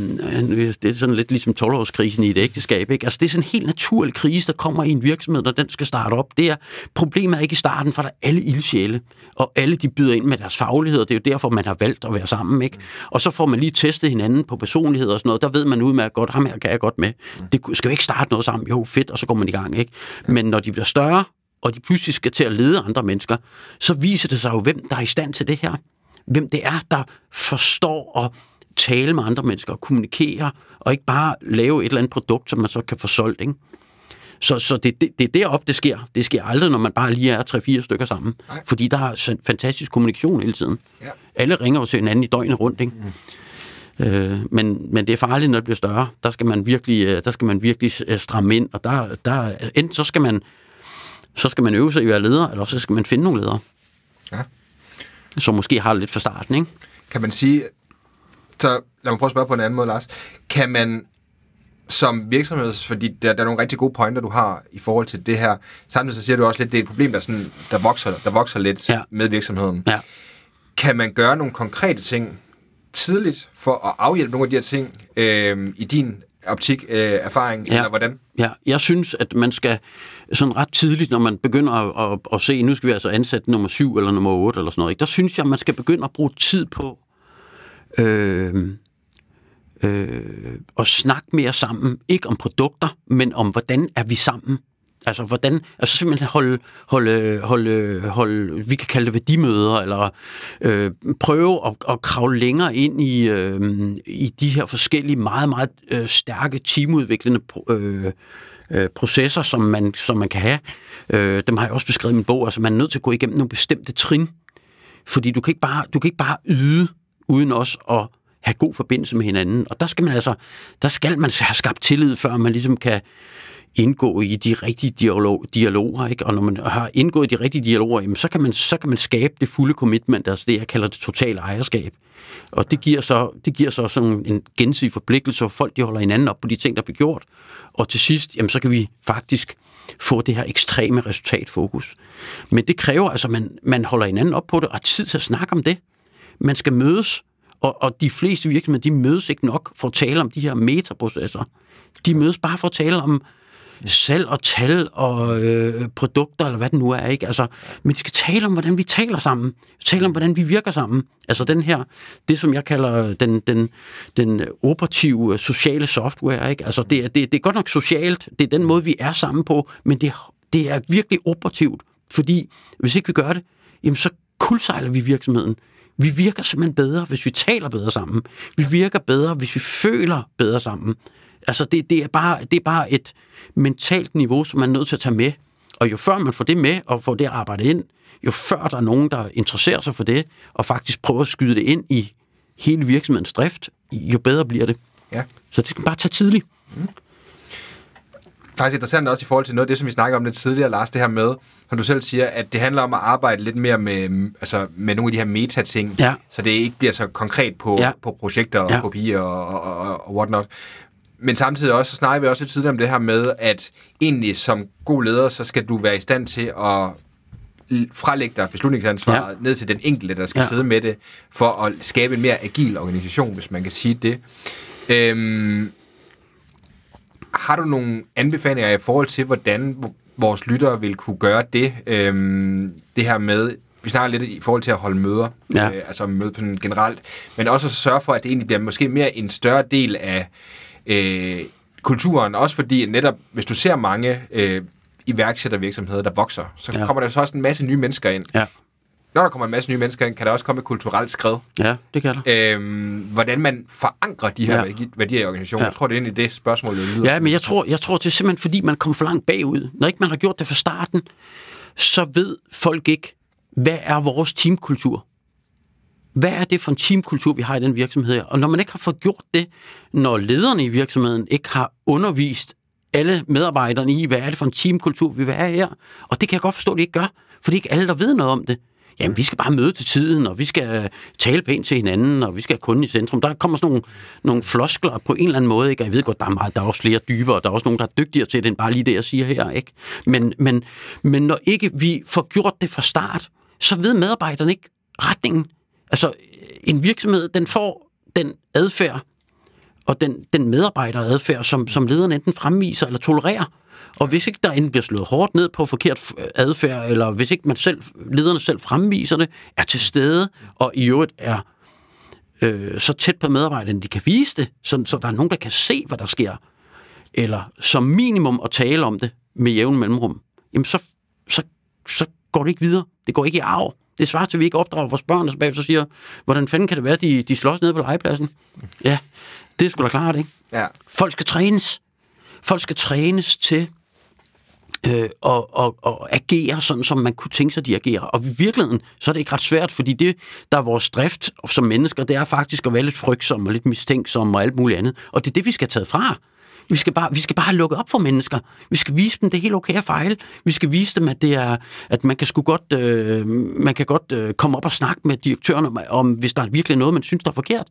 det er sådan lidt ligesom 12-årskrisen i et ægteskab. Ikke? Altså, det er sådan en helt naturlig krise, der kommer i en virksomhed, når den skal starte op. Det er, problemet er ikke i starten, for der er alle ildsjæle, og alle de byder ind med deres faglighed, og det er jo derfor, man har valgt at være sammen. Ikke? Og så får man lige testet hinanden på personlighed og sådan noget. Der ved man udmærket godt, ham her kan jeg godt med. Det skal jo ikke starte noget sammen. Jo, fedt, og så går man i gang. Ikke? Men når de bliver større, og de pludselig skal til at lede andre mennesker, så viser det sig jo, hvem der er i stand til det her. hvem det er, der forstår at tale med andre mennesker og kommunikere, og ikke bare lave et eller andet produkt, som man så kan få solgt. Ikke? Så, så det, det, det er deroppe, det sker. Det sker aldrig, når man bare lige er tre-fire stykker sammen. Nej. Fordi der er fantastisk kommunikation hele tiden. Ja. Alle ringer jo til hinanden i døgnet rundt, ikke? Mm. Øh, men, men det er farligt, når det bliver større. Der skal man virkelig, øh, der skal man virkelig øh, stramme ind, og der, der, enten så skal man så skal man øve sig i at være leder, eller så skal man finde nogle ledere. Ja. Som måske har det lidt fra starten, ikke? Kan man sige... Så lad mig prøve at spørge på en anden måde, Lars. Kan man som virksomheds, fordi der, der er nogle rigtig gode pointer, du har i forhold til det her. Samtidig så siger du også lidt, det er et problem, der, sådan, der, vokser, der vokser lidt Ja. med virksomheden. Ja. Kan man gøre nogle konkrete ting tidligt for at afhjælpe nogle af de her ting øh, i din optik, øh, erfaring, Ja. eller hvordan? Ja, jeg synes, at man skal sådan ret tidligt, når man begynder at, at, at se, nu skal vi altså ansætte nummer 7 eller nummer 8 eller sådan noget, ikke? der synes jeg, at man skal begynde at bruge tid på øh, øh, at snakke mere sammen. Ikke om produkter, men om, hvordan er vi sammen. Altså, hvordan, altså simpelthen holde, holde, øh, holde, øh, holde, vi kan kalde det værdimøder, eller øh, prøve at, at kravle længere ind i, øh, i de her forskellige, meget, meget øh, stærke teamudviklende øh, øh, processer, som man, som man kan have. Øh, dem har jeg også beskrevet i min bog. Altså, man er nødt til at gå igennem nogle bestemte trin, fordi du kan ikke bare, du kan ikke bare yde, uden også at have god forbindelse med hinanden. Og der skal man altså, der skal man have skabt tillid, før man ligesom kan indgå i de rigtige dialog, dialoger, ikke? Og når man har indgået de rigtige dialoger, jamen, så, kan man, så kan man skabe det fulde commitment, altså det, jeg kalder det totale ejerskab. Og det giver så, det giver så sådan en gensidig forpligtelse, hvor folk de holder hinanden op på de ting, der bliver gjort. Og til sidst, jamen, så kan vi faktisk få det her ekstreme resultatfokus. Men det kræver altså, at man, man holder hinanden op på det, og har tid til at snakke om det. Man skal mødes, og, og de fleste virksomheder, de mødes ikke nok for at tale om de her metaprocesser. De mødes bare for at tale om salg og tal og øh, produkter, eller hvad det nu er, ikke? Altså, men de skal tale om, hvordan vi taler sammen. Tale om, hvordan vi virker sammen. Altså den her, det som jeg kalder den, den, den operative øh, sociale software, ikke? Altså det er, det, det er godt nok socialt, det er den måde, vi er sammen på, men det, det er virkelig operativt, fordi hvis ikke vi gør det, jamen så kulsejler vi virksomheden. Vi virker simpelthen bedre, hvis vi taler bedre sammen. Vi virker bedre, hvis vi føler bedre sammen. Altså, det, det, er bare, det er bare et mentalt niveau, som man er nødt til at tage med. Og jo før man får det med, og får det arbejdet ind, jo før der er nogen, der interesserer sig for det, og faktisk prøver at skyde det ind i hele virksomhedens drift, jo bedre bliver det. Ja. Så det skal man bare tage tidligt. faktisk interessant også i forhold til noget af det, som vi snakker om lidt tidligere, Lars, det her med, som du selv siger, at det handler om at arbejde lidt mere med, mm, altså, med nogle af de her meta-ting, Ja. så det ikke bliver så konkret på, Ja. på projekter og Ja. kopier og, og, og, og whatnot. Men samtidig også, så snakker vi også lidt tidligere om det her med, at egentlig som god leder, så skal du være i stand til at frelægge dig beslutningsansvaret ja. ned til den enkelte, der skal ja. Sidde med det, for at skabe en mere agil organisation, hvis man kan sige det. Øhm, har du nogle anbefalinger i forhold til, hvordan vores lyttere vil kunne gøre det? Øhm, det her med, vi snakker lidt i forhold til at holde møder, Ja. øh, altså møde på sådan generelt, men også at sørge for, at det egentlig bliver måske mere en større del af øh, kulturen, også fordi netop, hvis du ser mange øh, iværksættervirksomheder, der vokser, så ja. Kommer der så også en masse nye mennesker ind. Ja, Når der kommer en masse nye mennesker ind, kan der også komme et kulturelt skred. ja det kan der. Øhm, hvordan man forankrer de her ja. Værdier i organisationen. Ja. Ja. Jeg tror, det er egentlig det spørgsmål, det lyder. Ja, men jeg tror, jeg tror, det er simpelthen, fordi man kommer for langt bagud. Når ikke man har gjort det fra starten, så ved folk ikke, hvad er vores teamkultur? Hvad er det for en teamkultur, vi har i den virksomhed her? Og når man ikke har fået gjort det, når lederne i virksomheden ikke har undervist alle medarbejderne i, hvad er det for en teamkultur, vi vil have her? Og det kan jeg godt forstå, at de ikke gør, for det er ikke alle, der ved noget om det. Jamen, vi skal bare møde til tiden, og vi skal øh, tale pænt til hinanden, og vi skal have kunden i centrum. Der kommer sådan nogle, nogle floskler på en eller anden måde, ikke? Og jeg ved godt, der er, meget, der er også flere dybere, og der er også nogen, der er dygtigere til det, end bare lige det, jeg siger her, ikke? Men, men, men når ikke vi får gjort det fra start, så ved medarbejderne ikke retningen. Altså, en virksomhed, den får den adfærd, og den, den medarbejderadfærd, som, som lederen enten fremviser eller tolererer. Og hvis ikke der enten bliver slået hårdt ned på forkert adfærd, eller hvis ikke man selv, lederne selv fremviser det, er til stede, og i øvrigt er øh, så tæt på medarbejderne, de kan vise det, så, så der er nogen, der kan se, hvad der sker, eller som minimum at tale om det med jævn mellemrum, jamen så, så, så går det ikke videre. Det går ikke i arv. Det svarer til, at vi ikke opdrager vores børn, og så bagefter siger, hvordan fanden kan det være, de, de slås nede på legepladsen? Ja, det er sgu da klart, ikke? Ja. Folk skal trænes. Folk skal trænes til øh, og, og, og agere sådan, som man kunne tænke sig, de agerer. Og i virkeligheden, så er det ikke ret svært, fordi det, der er vores drift som mennesker, det er faktisk at være lidt frygtsomme og lidt mistænksomme og alt muligt andet. Og det er det, vi skal have taget fra. Vi skal, bare, vi skal bare have lukket op for mennesker. Vi skal vise dem, det er helt okay at fejle. Vi skal vise dem, at, det er, at man kan sgu godt, øh, man kan godt øh, komme op og snakke med direktøren om, om, hvis der er virkelig noget, man synes, der er forkert.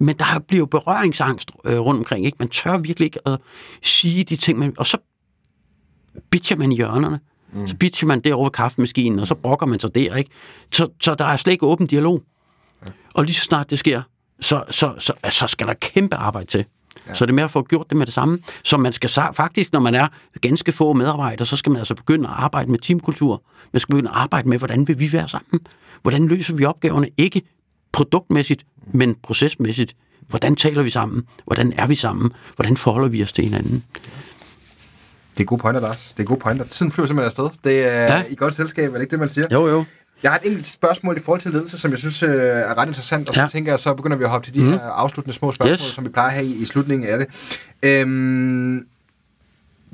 Men der bliver jo berøringsangst øh, rundt omkring. Ikke? Man tør virkelig ikke at sige de ting, man, og så bitcher man i hjørnerne. Mm. Så bitcher man derovre ved kaffemaskinen, og så brokker man sig der. Ikke? Så, så der er slet ikke åben dialog. Ja. Og lige så snart det sker, så, så, så, så skal der kæmpe arbejde til. Ja. Så det er med at få gjort det med det samme. Så man skal faktisk, når man er ganske få medarbejdere, så skal man altså begynde at arbejde med teamkultur. Man skal begynde at arbejde med, hvordan vil vi være sammen? Hvordan løser vi opgaverne? Ikke produktmæssigt, men procesmæssigt. Hvordan taler vi sammen? Hvordan er vi sammen? Hvordan forholder vi os til hinanden? Det er gode pointer, Lars. Det er gode pointer. Tiden flyver simpelthen afsted. Det er ja. i godt selskab, er det ikke det, man siger? Jo, jo. Jeg har et enkelt spørgsmål i forhold til ledelse, som jeg synes øh, er ret interessant, og så ja. tænker jeg, så begynder vi at hoppe til de mm. her afsluttende små spørgsmål, yes. som vi plejer at have i, i slutningen af det. Øhm,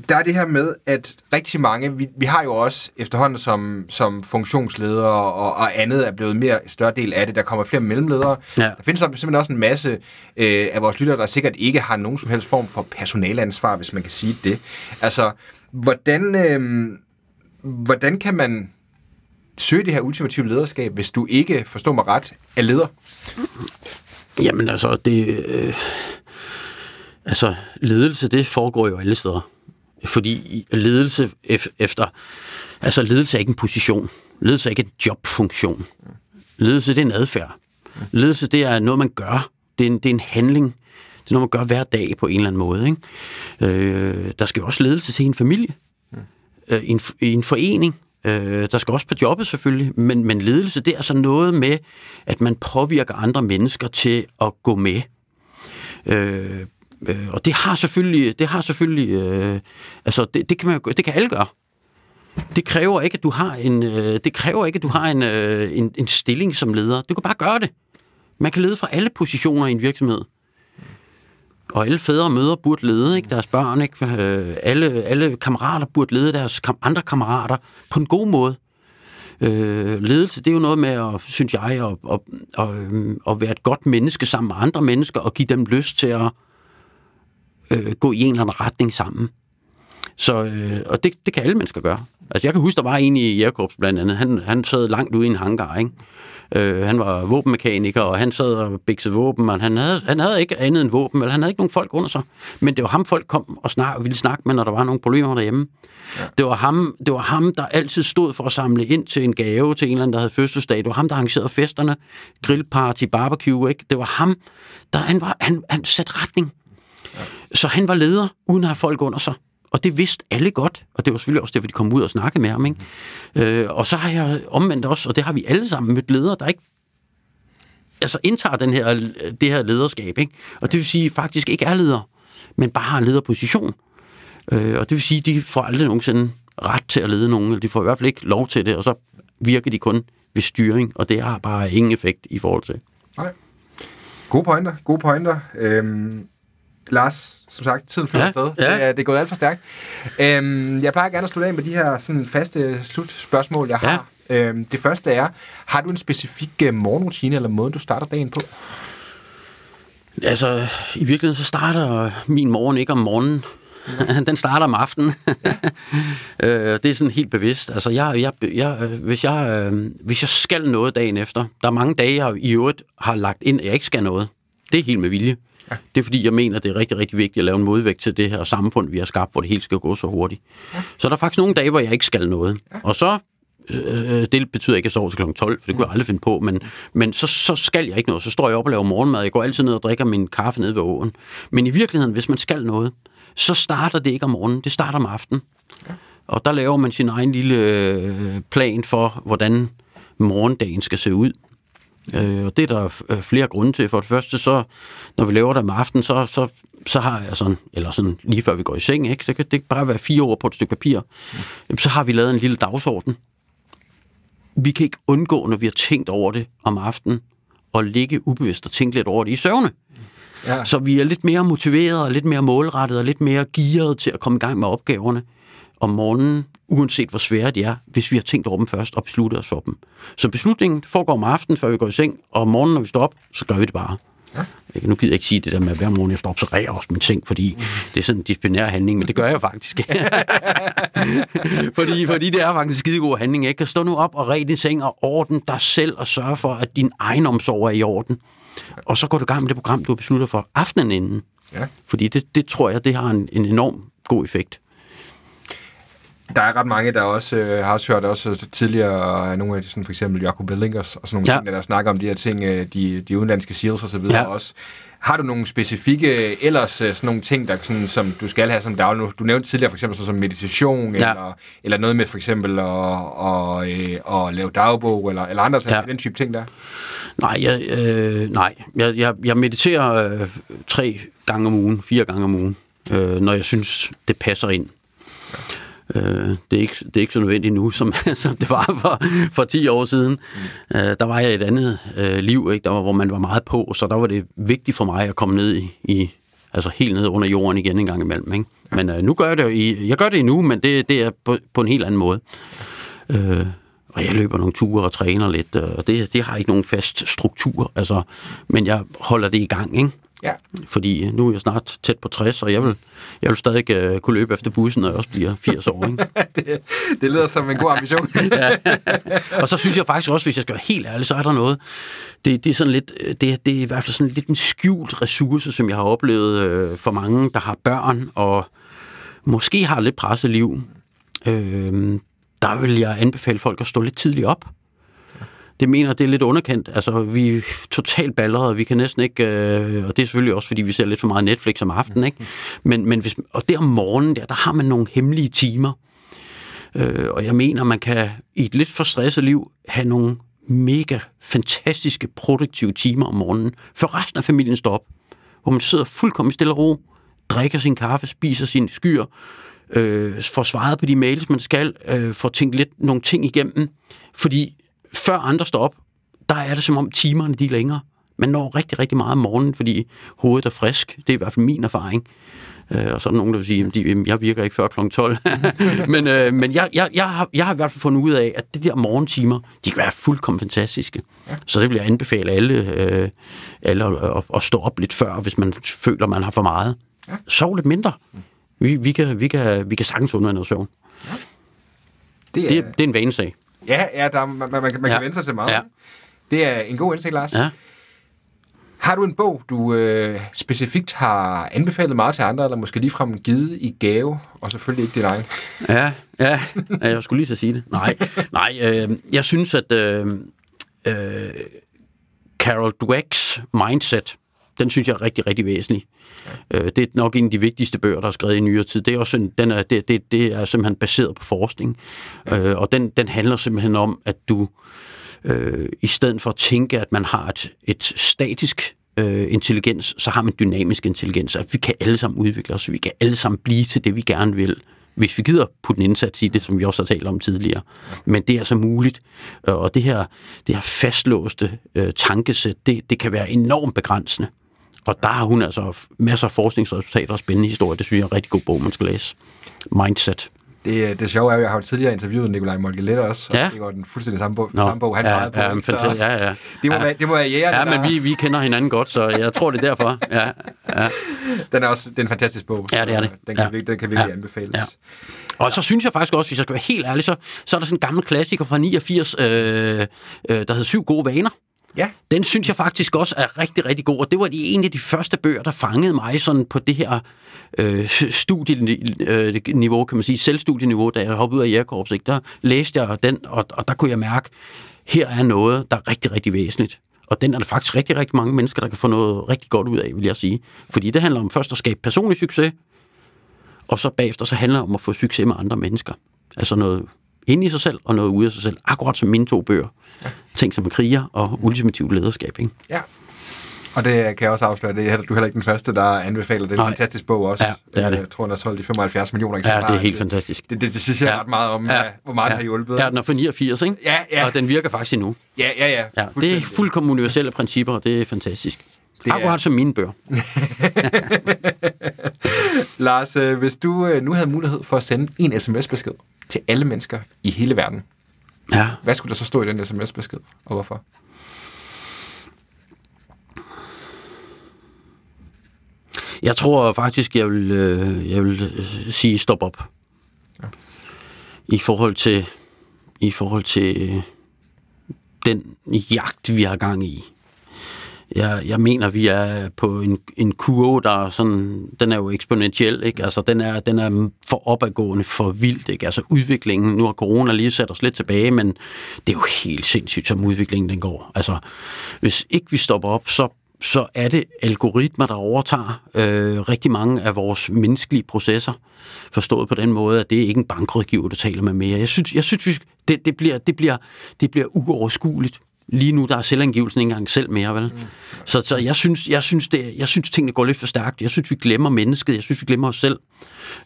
der er det her med, at rigtig mange, vi, vi har jo også efterhånden som, som funktionsledere og, og andet er blevet mere større del af det. Der kommer flere mellemledere. Ja. Der findes simpelthen også en masse øh, af vores lyttere, der sikkert ikke har nogen som helst form for personaleansvar, hvis man kan sige det. Altså, hvordan, øh, hvordan kan man søge det her ultimative lederskab, hvis du ikke, forstår mig ret, er leder? Jamen altså, det... Øh, altså, ledelse, det foregår jo alle steder. Fordi ledelse efter... Altså, ledelse er ikke en position. Ledelse er ikke en jobfunktion. Ledelse, det er en adfærd. Ledelse, det er noget, man gør. Det er en, det er en handling. Det er noget, man gør hver dag på en eller anden måde. Ikke? Øh, der skal jo også ledelse til en familie. Øh, i, en, I en forening. Øh, der skal også på jobbet selvfølgelig, men, men ledelse, det er altså noget med, at man påvirker andre mennesker til at gå med. Øh, øh, og det har selvfølgelig, det har selvfølgelig, øh, altså det, det kan man det kan alle gøre. Det kræver ikke, at du har en, øh, det kræver ikke, at du har en, øh, en, en stilling som leder. Du kan bare gøre det. Man kan lede fra alle positioner i en virksomhed. Og alle fædre og mødre burde lede ikke, deres børn. Ikke? Øh, alle, alle kammerater burde lede deres kam- andre kammerater på en god måde. Øh, ledelse, det er jo noget med, at, synes jeg, at, at, at, øh, at være et godt menneske sammen med andre mennesker og give dem lyst til at øh, gå i en eller anden retning sammen. Så, øh, og det, det kan alle mennesker gøre. Altså, jeg kan huske, der var en i Jakobs blandt andet. Han, han sad langt ude i en hangar, ikke? Øh, han var våbenmekaniker, og han sad og biksede våben, og han havde, han havde ikke andet end våben, eller han havde ikke nogen folk under sig. Men det var ham, folk kom og snak, ville snakke med, når der var nogle problemer derhjemme. Ja. Det, var ham, det var ham, der altid stod for at samle ind til en gave til en eller anden, der havde fødselsdag. Det var ham, der arrangerede festerne, grillparty, barbecue. Ikke? Det var ham, der han, var, han, han satte retning. Ja. Så han var leder, uden at have folk under sig. Og det vidste alle godt, og det var selvfølgelig også derfor, de kom ud og snakkede med ham. Ikke? Øh, og så har jeg omvendt også, og det har vi alle sammen mødt ledere, der ikke altså indtager den her, det her lederskab. Ikke? Og det vil sige, faktisk ikke er leder, men bare har en lederposition. Øh, og det vil sige, de får aldrig nogensinde ret til at lede nogen, eller de får i hvert fald ikke lov til det, og så virker de kun ved styring, og det har bare ingen effekt i forhold til. Nej. Gode pointer, gode pointer. Øhm, Lars, som sagt, tiden flyver ja, afsted. Ja. Det, er, det er gået alt for stærkt. Øhm, jeg plejer gerne at slutte af med de her sådan, faste slutspørgsmål, jeg har. Ja. Øhm, det første er, har du en specifik uh, morgenrutine, eller måde, du starter dagen på? Altså, i virkeligheden så starter min morgen ikke om morgenen. Ja. Den starter om aftenen. Ja. øh, det er sådan helt bevidst. Altså, jeg, jeg, jeg, hvis, jeg, øh, hvis jeg skal noget dagen efter, der er mange dage, jeg i øvrigt har lagt ind, at jeg ikke skal noget. Det er helt med vilje. Ja. Det er fordi, jeg mener, det er rigtig, rigtig vigtigt at lave en modvægt til det her samfund, vi har skabt, hvor det hele skal gå så hurtigt. Ja. Så der er faktisk nogle dage, hvor jeg ikke skal noget. Ja. Og så øh, det betyder ikke, at jeg sover til kl. 12, for det kunne jeg aldrig finde på, men, men så, så skal jeg ikke noget. Så står jeg op og laver morgenmad. Jeg går altid ned og drikker min kaffe nede ved åen. Men i virkeligheden, hvis man skal noget, så starter det ikke om morgenen, det starter om aftenen. Ja. Og der laver man sin egen lille øh, plan for, hvordan morgendagen skal se ud. Øh, og det er der øh, flere grunde til. For det første, så når vi laver det om aftenen, så, så, så har jeg sådan, eller sådan lige før vi går i seng, ikke, så kan det bare være fire ord på et stykke papir. Mm. Så har vi lavet en lille dagsorden. vi kan ikke undgå, når vi har tænkt over det om aftenen, at ligge ubevidst og tænke lidt over det i søvne. Ja. Så vi er lidt mere motiveret og lidt mere målrettet og lidt mere gearet til at komme i gang med opgaverne om morgenen, uanset hvor svære de er, hvis vi har tænkt over dem først og besluttet os for dem. Så beslutningen foregår om aftenen, før vi går i seng, og om morgenen, når vi står op, så gør vi det bare. Ja. Nu gider jeg ikke sige det der med, at hver morgen jeg står op, så ræger jeg også min seng, fordi det er sådan en disciplinær handling, men det gør jeg faktisk. fordi, fordi det er faktisk en skidegod handling. Jeg kan stå nu op og ræde din seng og orden dig selv og sørge for, at din egen omsorg er i orden. Og så går du i gang med det program, du har besluttet for aftenen inden. Ja. Fordi det, det tror jeg, det har en, en enorm god effekt. Der er ret mange, der også øh, har også hørt også tidligere, nogle af de, sådan, for eksempel Jacob Bellingers og sådan nogle Ja. ja. ting, der snakker om de her ting, øh, de, de udenlandske seals og så videre Ja. også. Har du nogle specifikke, øh, ellers øh, sådan nogle ting, der, sådan, som du skal have som daglig? Du nævnte tidligere for eksempel sådan som meditation, Ja. eller, eller noget med for eksempel at, og, øh, at lave dagbog, eller, eller andre ting, Ja. ja. den type ting der. Nej, jeg, øh, nej. Jeg, jeg, jeg mediterer øh, tre gange om ugen, fire gange om ugen, øh, når jeg synes, det passer ind. Øh, det, er ikke, det er ikke så nødvendigt nu, som, som det var for, for 10 år siden. Mm. Øh, der var jeg i et andet øh, liv, ikke? Der var, hvor man var meget på, så der var det vigtigt for mig at komme ned i, i altså helt ned under jorden igen en gang imellem. Ikke? Men øh, nu gør jeg det i, jeg gør det endnu, men det, det er på, på en helt anden måde. Øh, og jeg løber nogle ture og træner lidt, og det, det har ikke nogen fast struktur, altså, men jeg holder det i gang, ikke? Ja. Fordi nu er jeg snart tæt på 60, og jeg vil, jeg vil stadig øh, kunne løbe efter bussen, når jeg også bliver 80 år. Ikke? det, det lyder som en god ambition. Og så synes jeg faktisk også, hvis jeg skal være helt ærlig, så er der noget, det, det er sådan lidt, øh, det, det er i hvert fald sådan lidt en skjult ressource, som jeg har oplevet øh, for mange, der har børn, og måske har lidt presset liv. Øh, der vil jeg anbefale folk at stå lidt tidligt op. Det mener, det er lidt underkendt. Altså, vi er totalt ballerede, vi kan næsten ikke, øh, og det er selvfølgelig også, fordi vi ser lidt for meget Netflix om aftenen, ikke? Men, men hvis, og der om morgenen, der, der har man nogle hemmelige timer, Øh, og jeg mener, man kan i et lidt for stresset liv have nogle mega fantastiske, produktive timer om morgenen, før resten af familien står op, hvor man sidder fuldkommen stille og ro, drikker sin kaffe, spiser sine skyer, øh, får svaret på de mails, man skal, øh, får tænkt lidt nogle ting igennem, fordi før andre står op, der er det som om timerne de er længere. Man når rigtig, rigtig meget om morgenen, fordi hovedet er frisk. Det er i hvert fald min erfaring. Øh, og så er der nogen, der vil sige, at jeg virker ikke før kl. 12. men øh, men jeg, jeg, jeg, har, jeg har i hvert fald fundet ud af, at de der morgentimer, de kan være fuldkommen fantastiske. Ja. Så det vil jeg anbefale alle, øh, alle at, at, at stå op lidt før, hvis man føler, man har for meget. Ja. Sov lidt mindre. Vi, vi, kan, vi, kan, vi kan sagtens undvære noget søvn. Det Det er, det er en vanesag. Ja, ja der, man, man, man, Ja. kan vende sig til meget. Ja. Det er en god indsigt, Lars. Ja. Har du en bog, du øh, specifikt har anbefalet meget til andre, eller måske ligefrem givet i gave, og selvfølgelig ikke din egen? Ja, ja, ja, jeg skulle lige så sige det. Nej, nej øh, jeg synes, at øh, øh, Carol Dwecks mindset, den synes jeg er rigtig, rigtig væsentlig. Øh, det er nok en af de vigtigste bøger, der er skrevet i nyere tid. Det er, også en, den er, det, det, det er simpelthen baseret på forskning. Øh, og den, den handler simpelthen om, at du øh, i stedet for at tænke, at man har et, et statisk øh, intelligens, så har man dynamisk intelligens. At vi kan alle sammen udvikle os, vi kan alle sammen blive til det, vi gerne vil, hvis vi gider putte en indsats i det, som vi også har talt om tidligere. Men det er altså muligt, Øh, og det her, det her fastlåste øh, tankesæt, det, det kan være enormt begrænsende. Og der har hun altså masser af forskningsresultater og spændende historier. Det synes jeg er en rigtig god bog, man skal læse. Mindset. Det, det sjove er, at jeg har jo tidligere interviewet Nikolaj Molkelet også, og Ja. det var den fuldstændig samme bog, Nå, samme bog han ja, pegede på. ja, ikke? så fantastisk. ja, ja. det, må ja. være, det må være jægerne, Ja, der- men vi, vi kender hinanden godt, så jeg tror, det er derfor. Ja, ja. Den er også det er en fantastisk bog. Ja, det er det. Den kan, Ja. virkelig, den kan virkelig Ja. anbefales. Ja. Og så synes jeg faktisk også, hvis jeg skal være helt ærlig, så, så er der sådan en gammel klassiker fra 89, øh, øh, der hedder Syv gode vaner ja. Den synes jeg faktisk også er rigtig, rigtig god, og det var de, en af de første bøger, der fangede mig sådan på det her øh, studieniveau, kan man sige, selvstudieniveau, da jeg hoppede ud af Jægerkorps. Ikke? Der læste jeg den, og, og der kunne jeg mærke, her er noget, der er rigtig, rigtig væsentligt. Og den er der faktisk rigtig, rigtig mange mennesker, der kan få noget rigtig godt ud af, vil jeg sige. Fordi det handler om først at skabe personlig succes, og så bagefter så handler det om at få succes med andre mennesker. Altså noget inde i sig selv, og noget ude af sig selv. Akkurat som mine to bøger. Ja. Ting som kriger og ultimativt lederskab. Ikke? ja. Og det kan jeg også afsløre, det er du er heller ikke den første, der anbefaler den. Nej. fantastisk bog også. Ja, det er det. Jeg tror, den er solgt i 75 millioner Ja, eksemplarer. det er helt fantastisk. Det, det, det siger ja. Ja. ret meget om, ja. hvor meget ja. det har hjulpet. Ja, den er fra 89, ikke? Ja, ja. Og den virker faktisk endnu. ja, ja. ja. Ja, det er fuldkommen universelle principper, og det er fantastisk. Det Det er-. Akkurat som mine bøger. Lars, øh, hvis du øh, nu havde mulighed for at sende en sms-besked til alle mennesker i hele verden, Ja. hvad skulle der så stå i den sms-besked, og hvorfor? Jeg tror faktisk, jeg vil, øh, jeg vil sige stop op. Ja. I forhold til, i forhold til den jagt, vi har gang i. Jeg, jeg mener, vi er på en, en kurve, der er sådan, den er jo eksponentiel, ikke? Altså, den er, den er for opadgående, for vildt, ikke? Altså, udviklingen, nu har corona lige sat os lidt tilbage, men det er jo helt sindssygt, som udviklingen den går. Altså, hvis ikke vi stopper op, så så er det algoritmer, der overtager øh, rigtig mange af vores menneskelige processer. Forstået på den måde, at det er ikke en bankrådgiver, du taler med mere. Jeg synes, jeg synes vi, det, det, bliver, det, bliver, det bliver uoverskueligt. Lige nu der er selvangivelsen ikke engang selv mere, vel? Mm. Så, så jeg, synes, jeg, synes det, jeg synes, tingene går lidt for stærkt. Jeg synes, vi glemmer mennesket. Jeg synes, vi glemmer os selv.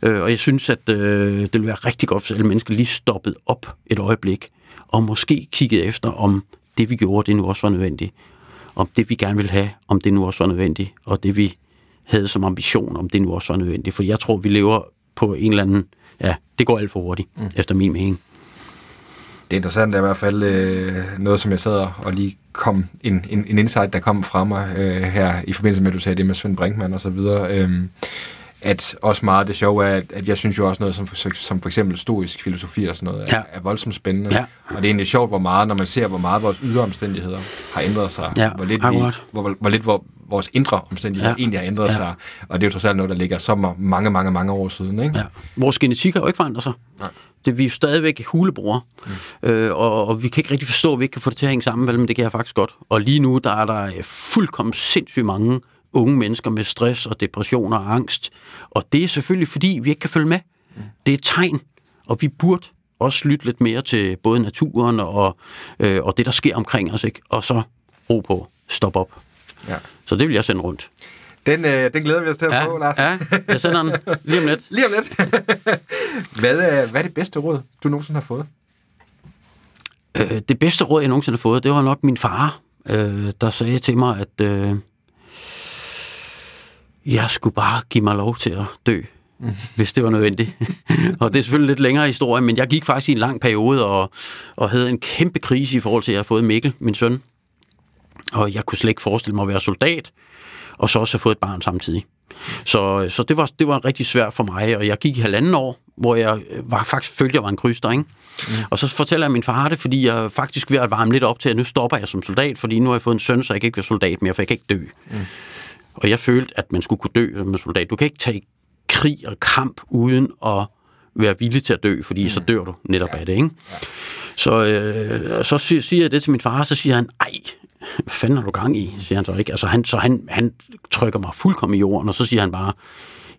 Øh, og jeg synes, at øh, det vil være rigtig godt, hvis alle mennesker lige stoppet op et øjeblik, og måske kigget efter, om det, vi gjorde, det nu også var nødvendigt om det, vi gerne vil have, om det nu også var nødvendigt, og det, vi havde som ambition, om det nu også var nødvendigt. For jeg tror, vi lever på en eller anden... Ja, det går alt for hurtigt, mm. efter min mening. Det er interessant, det er i hvert fald øh, noget, som jeg sad og lige kom, en, en, en insight, der kom fra mig øh, her, i forbindelse med, at du sagde det med Svend Brinkmann og så videre, øh, at også meget af det sjove er, at, at jeg synes jo også noget, som, som for eksempel stoisk filosofi og sådan noget, er, Ja. er voldsomt spændende. Ja. Og det er egentlig sjovt, hvor meget, når man ser, hvor meget vores ydre omstændigheder har ændret sig, Ja, hvor lidt, vi, hvor, hvor lidt hvor vores indre omstændigheder Ja. egentlig har ændret Ja. sig. Og det er jo trods alt noget, der ligger så mange, mange, mange år siden. Ikke? Ja. Vores genetik har jo ikke forandret sig. Nej. Det, vi er jo stadigvæk hulebror, mm. øh, og, og vi kan ikke rigtig forstå, at vi ikke kan få det til at hænge sammen, vel, men det kan jeg faktisk godt. Og lige nu, der er der øh, fuldkommen sindssygt mange unge mennesker med stress og depression og angst. Og det er selvfølgelig, fordi vi ikke kan følge med. Mm. Det er et tegn, og vi burde også lytte lidt mere til både naturen og, øh, og det, der sker omkring os, ikke? og så ro på, stop op. Ja. Så det vil jeg sende rundt. Den, øh, den glæder vi os til at Ja, få, Lars. ja, jeg sender den lige om lidt. Lige om lidt. hvad, er, hvad er det bedste råd, du nogensinde har fået? Øh, det bedste råd, jeg nogensinde har fået, det var nok min far, øh, der sagde til mig, at øh, jeg skulle bare give mig lov til at dø, mm. hvis det var nødvendigt. og det er selvfølgelig lidt længere historie, men jeg gik faktisk i en lang periode og, og havde en kæmpe krise i forhold til, at jeg havde fået Mikkel, min søn. Og jeg kunne slet ikke forestille mig at være soldat, og så også have fået et barn samtidig. Så, så det, var, det var rigtig svært for mig, og jeg gik i halvanden år, hvor jeg øh, var faktisk følte, jeg var en kryster, ikke? Mm. Og så fortæller jeg min far det, fordi jeg faktisk ved at varme lidt op til, at nu stopper jeg som soldat, fordi nu har jeg fået en søn, så jeg kan ikke være soldat mere, for jeg kan ikke dø. Mm. Og jeg følte, at man skulle kunne dø som soldat. Du kan ikke tage krig og kamp uden at være villig til at dø, fordi mm. så dør du netop af det, ikke? Så, øh, så siger siger jeg det til min far, så siger han, ej, hvad fanden har du gang i, siger han så ikke. Altså, han, så han, han trykker mig fuldkommen i jorden, og så siger han bare,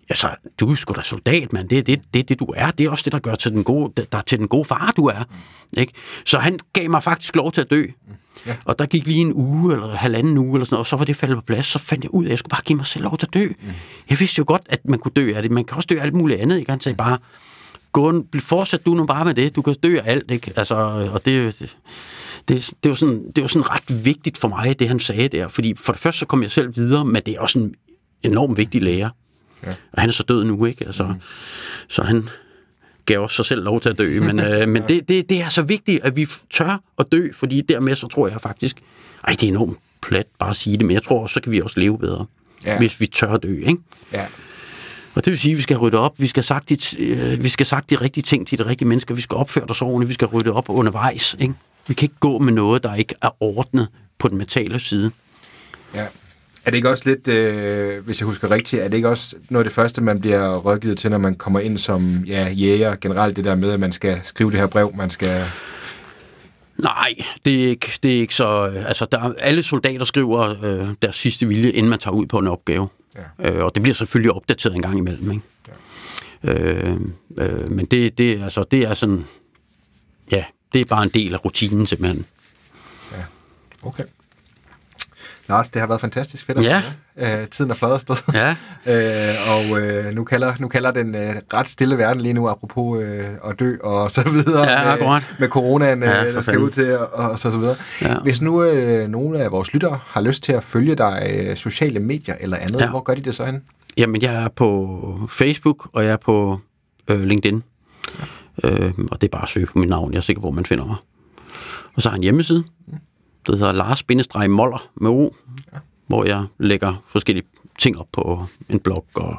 altså, du er sgu da soldat, mand. Det er det, det, det, du er. Det er også det, der gør til den gode, der til den gode far, du er. Ikke? Så han gav mig faktisk lov til at dø. Ja. Og der gik lige en uge, eller halvanden uge, eller sådan og så var det faldet på plads. Så fandt jeg ud af, at jeg skulle bare give mig selv lov til at dø. Mm. Jeg vidste jo godt, at man kunne dø af det. Man kan også dø af alt muligt andet. Ikke? Han sagde bare, gå, fortsæt du nu bare med det. Du kan dø af alt. Ikke? Altså, og det, det, det, var sådan, det var sådan ret vigtigt for mig, det han sagde der. Fordi for det første, så kom jeg selv videre, men det er også en enormt vigtig lærer. Ja. Og han er så død nu, ikke? Altså, mm. Så han gav også sig selv lov til at dø. Men, øh, men det, det, det er så vigtigt, at vi tør at dø, fordi dermed så tror jeg faktisk, ej, det er enormt plat bare at sige det, men jeg tror også, så kan vi også leve bedre, Ja. hvis vi tør at dø, ikke? Ja. Og det vil sige, at vi skal rydde op, vi skal sagt de, øh, vi skal sagt de rigtige ting til de rigtige mennesker, vi skal opføre os ordentligt, vi skal rydde op undervejs, ikke? Vi kan ikke gå med noget, der ikke er ordnet på den mentale side. Ja. Er det ikke også lidt, øh, hvis jeg husker rigtigt, er det ikke også noget af det første, man bliver rådgivet til, når man kommer ind som ja, jæger? Generelt det der med, at man skal skrive det her brev, man skal... Nej, det er ikke, det er ikke så... øh, Altså, der, er- alle soldater skriver øh, deres sidste vilje, inden man tager ud på en opgave. Ja. Øh, og det bliver selvfølgelig opdateret en gang imellem, ikke? Ja. Øh, øh, men det, det, altså, det er sådan... Ja, det er bare en del af rutinen, simpelthen. Okay. Lars, det har været fantastisk fedt. Ja. Øh, tiden er fløjet afsted. Ja, øh, og øh, nu, kalder, nu kalder den øh, ret stille verden lige nu, apropos øh, at dø og så videre. Ja, med, akkurat. med coronaen, øh, Ja, for der skal ud til, og, og så, så videre. Ja. Hvis nu øh, nogle af vores lyttere har lyst til at følge dig øh, sociale medier eller andet, Ja. hvor gør de det så hen? Jamen, jeg er på Facebook, og jeg er på øh, LinkedIn. Ja. Øh, og det er bare at søge på mit navn. Jeg er sikker på, at man finder mig. Og så har jeg en hjemmeside. Det hedder Lars-Moller med O, ja. hvor jeg lægger forskellige ting op på en blog, og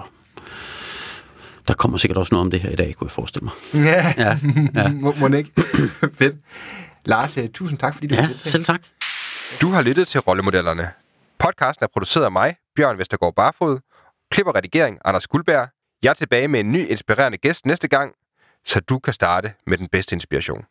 der kommer sikkert også noget om det her i dag, kunne jeg forestille mig. Ja, Ja, ja. må, må ikke? Fedt. Lars, øh, tusind tak, fordi du ja selv tak. Du har lyttet til Rollemodellerne. Podcasten er produceret af mig, Bjørn Vestergaard Barfod. Klip og redigering, Anders Guldberg. Jeg er tilbage med en ny inspirerende gæst næste gang, så du kan starte med den bedste inspiration.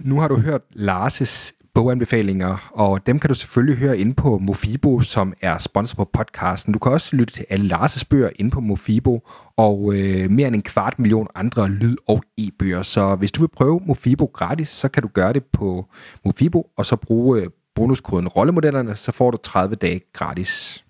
Nu har du hørt Lars' boganbefalinger, og dem kan du selvfølgelig høre inde på Mofibo, som er sponsor på podcasten. Du kan også lytte til alle Lars' bøger inde på Mofibo, og øh, mere end en kvart million andre lyd- og e-bøger. Så hvis du vil prøve Mofibo gratis, så kan du gøre det på Mofibo, og så bruge øh, bonuskoden rollemodellerne, så får du 30 dage gratis.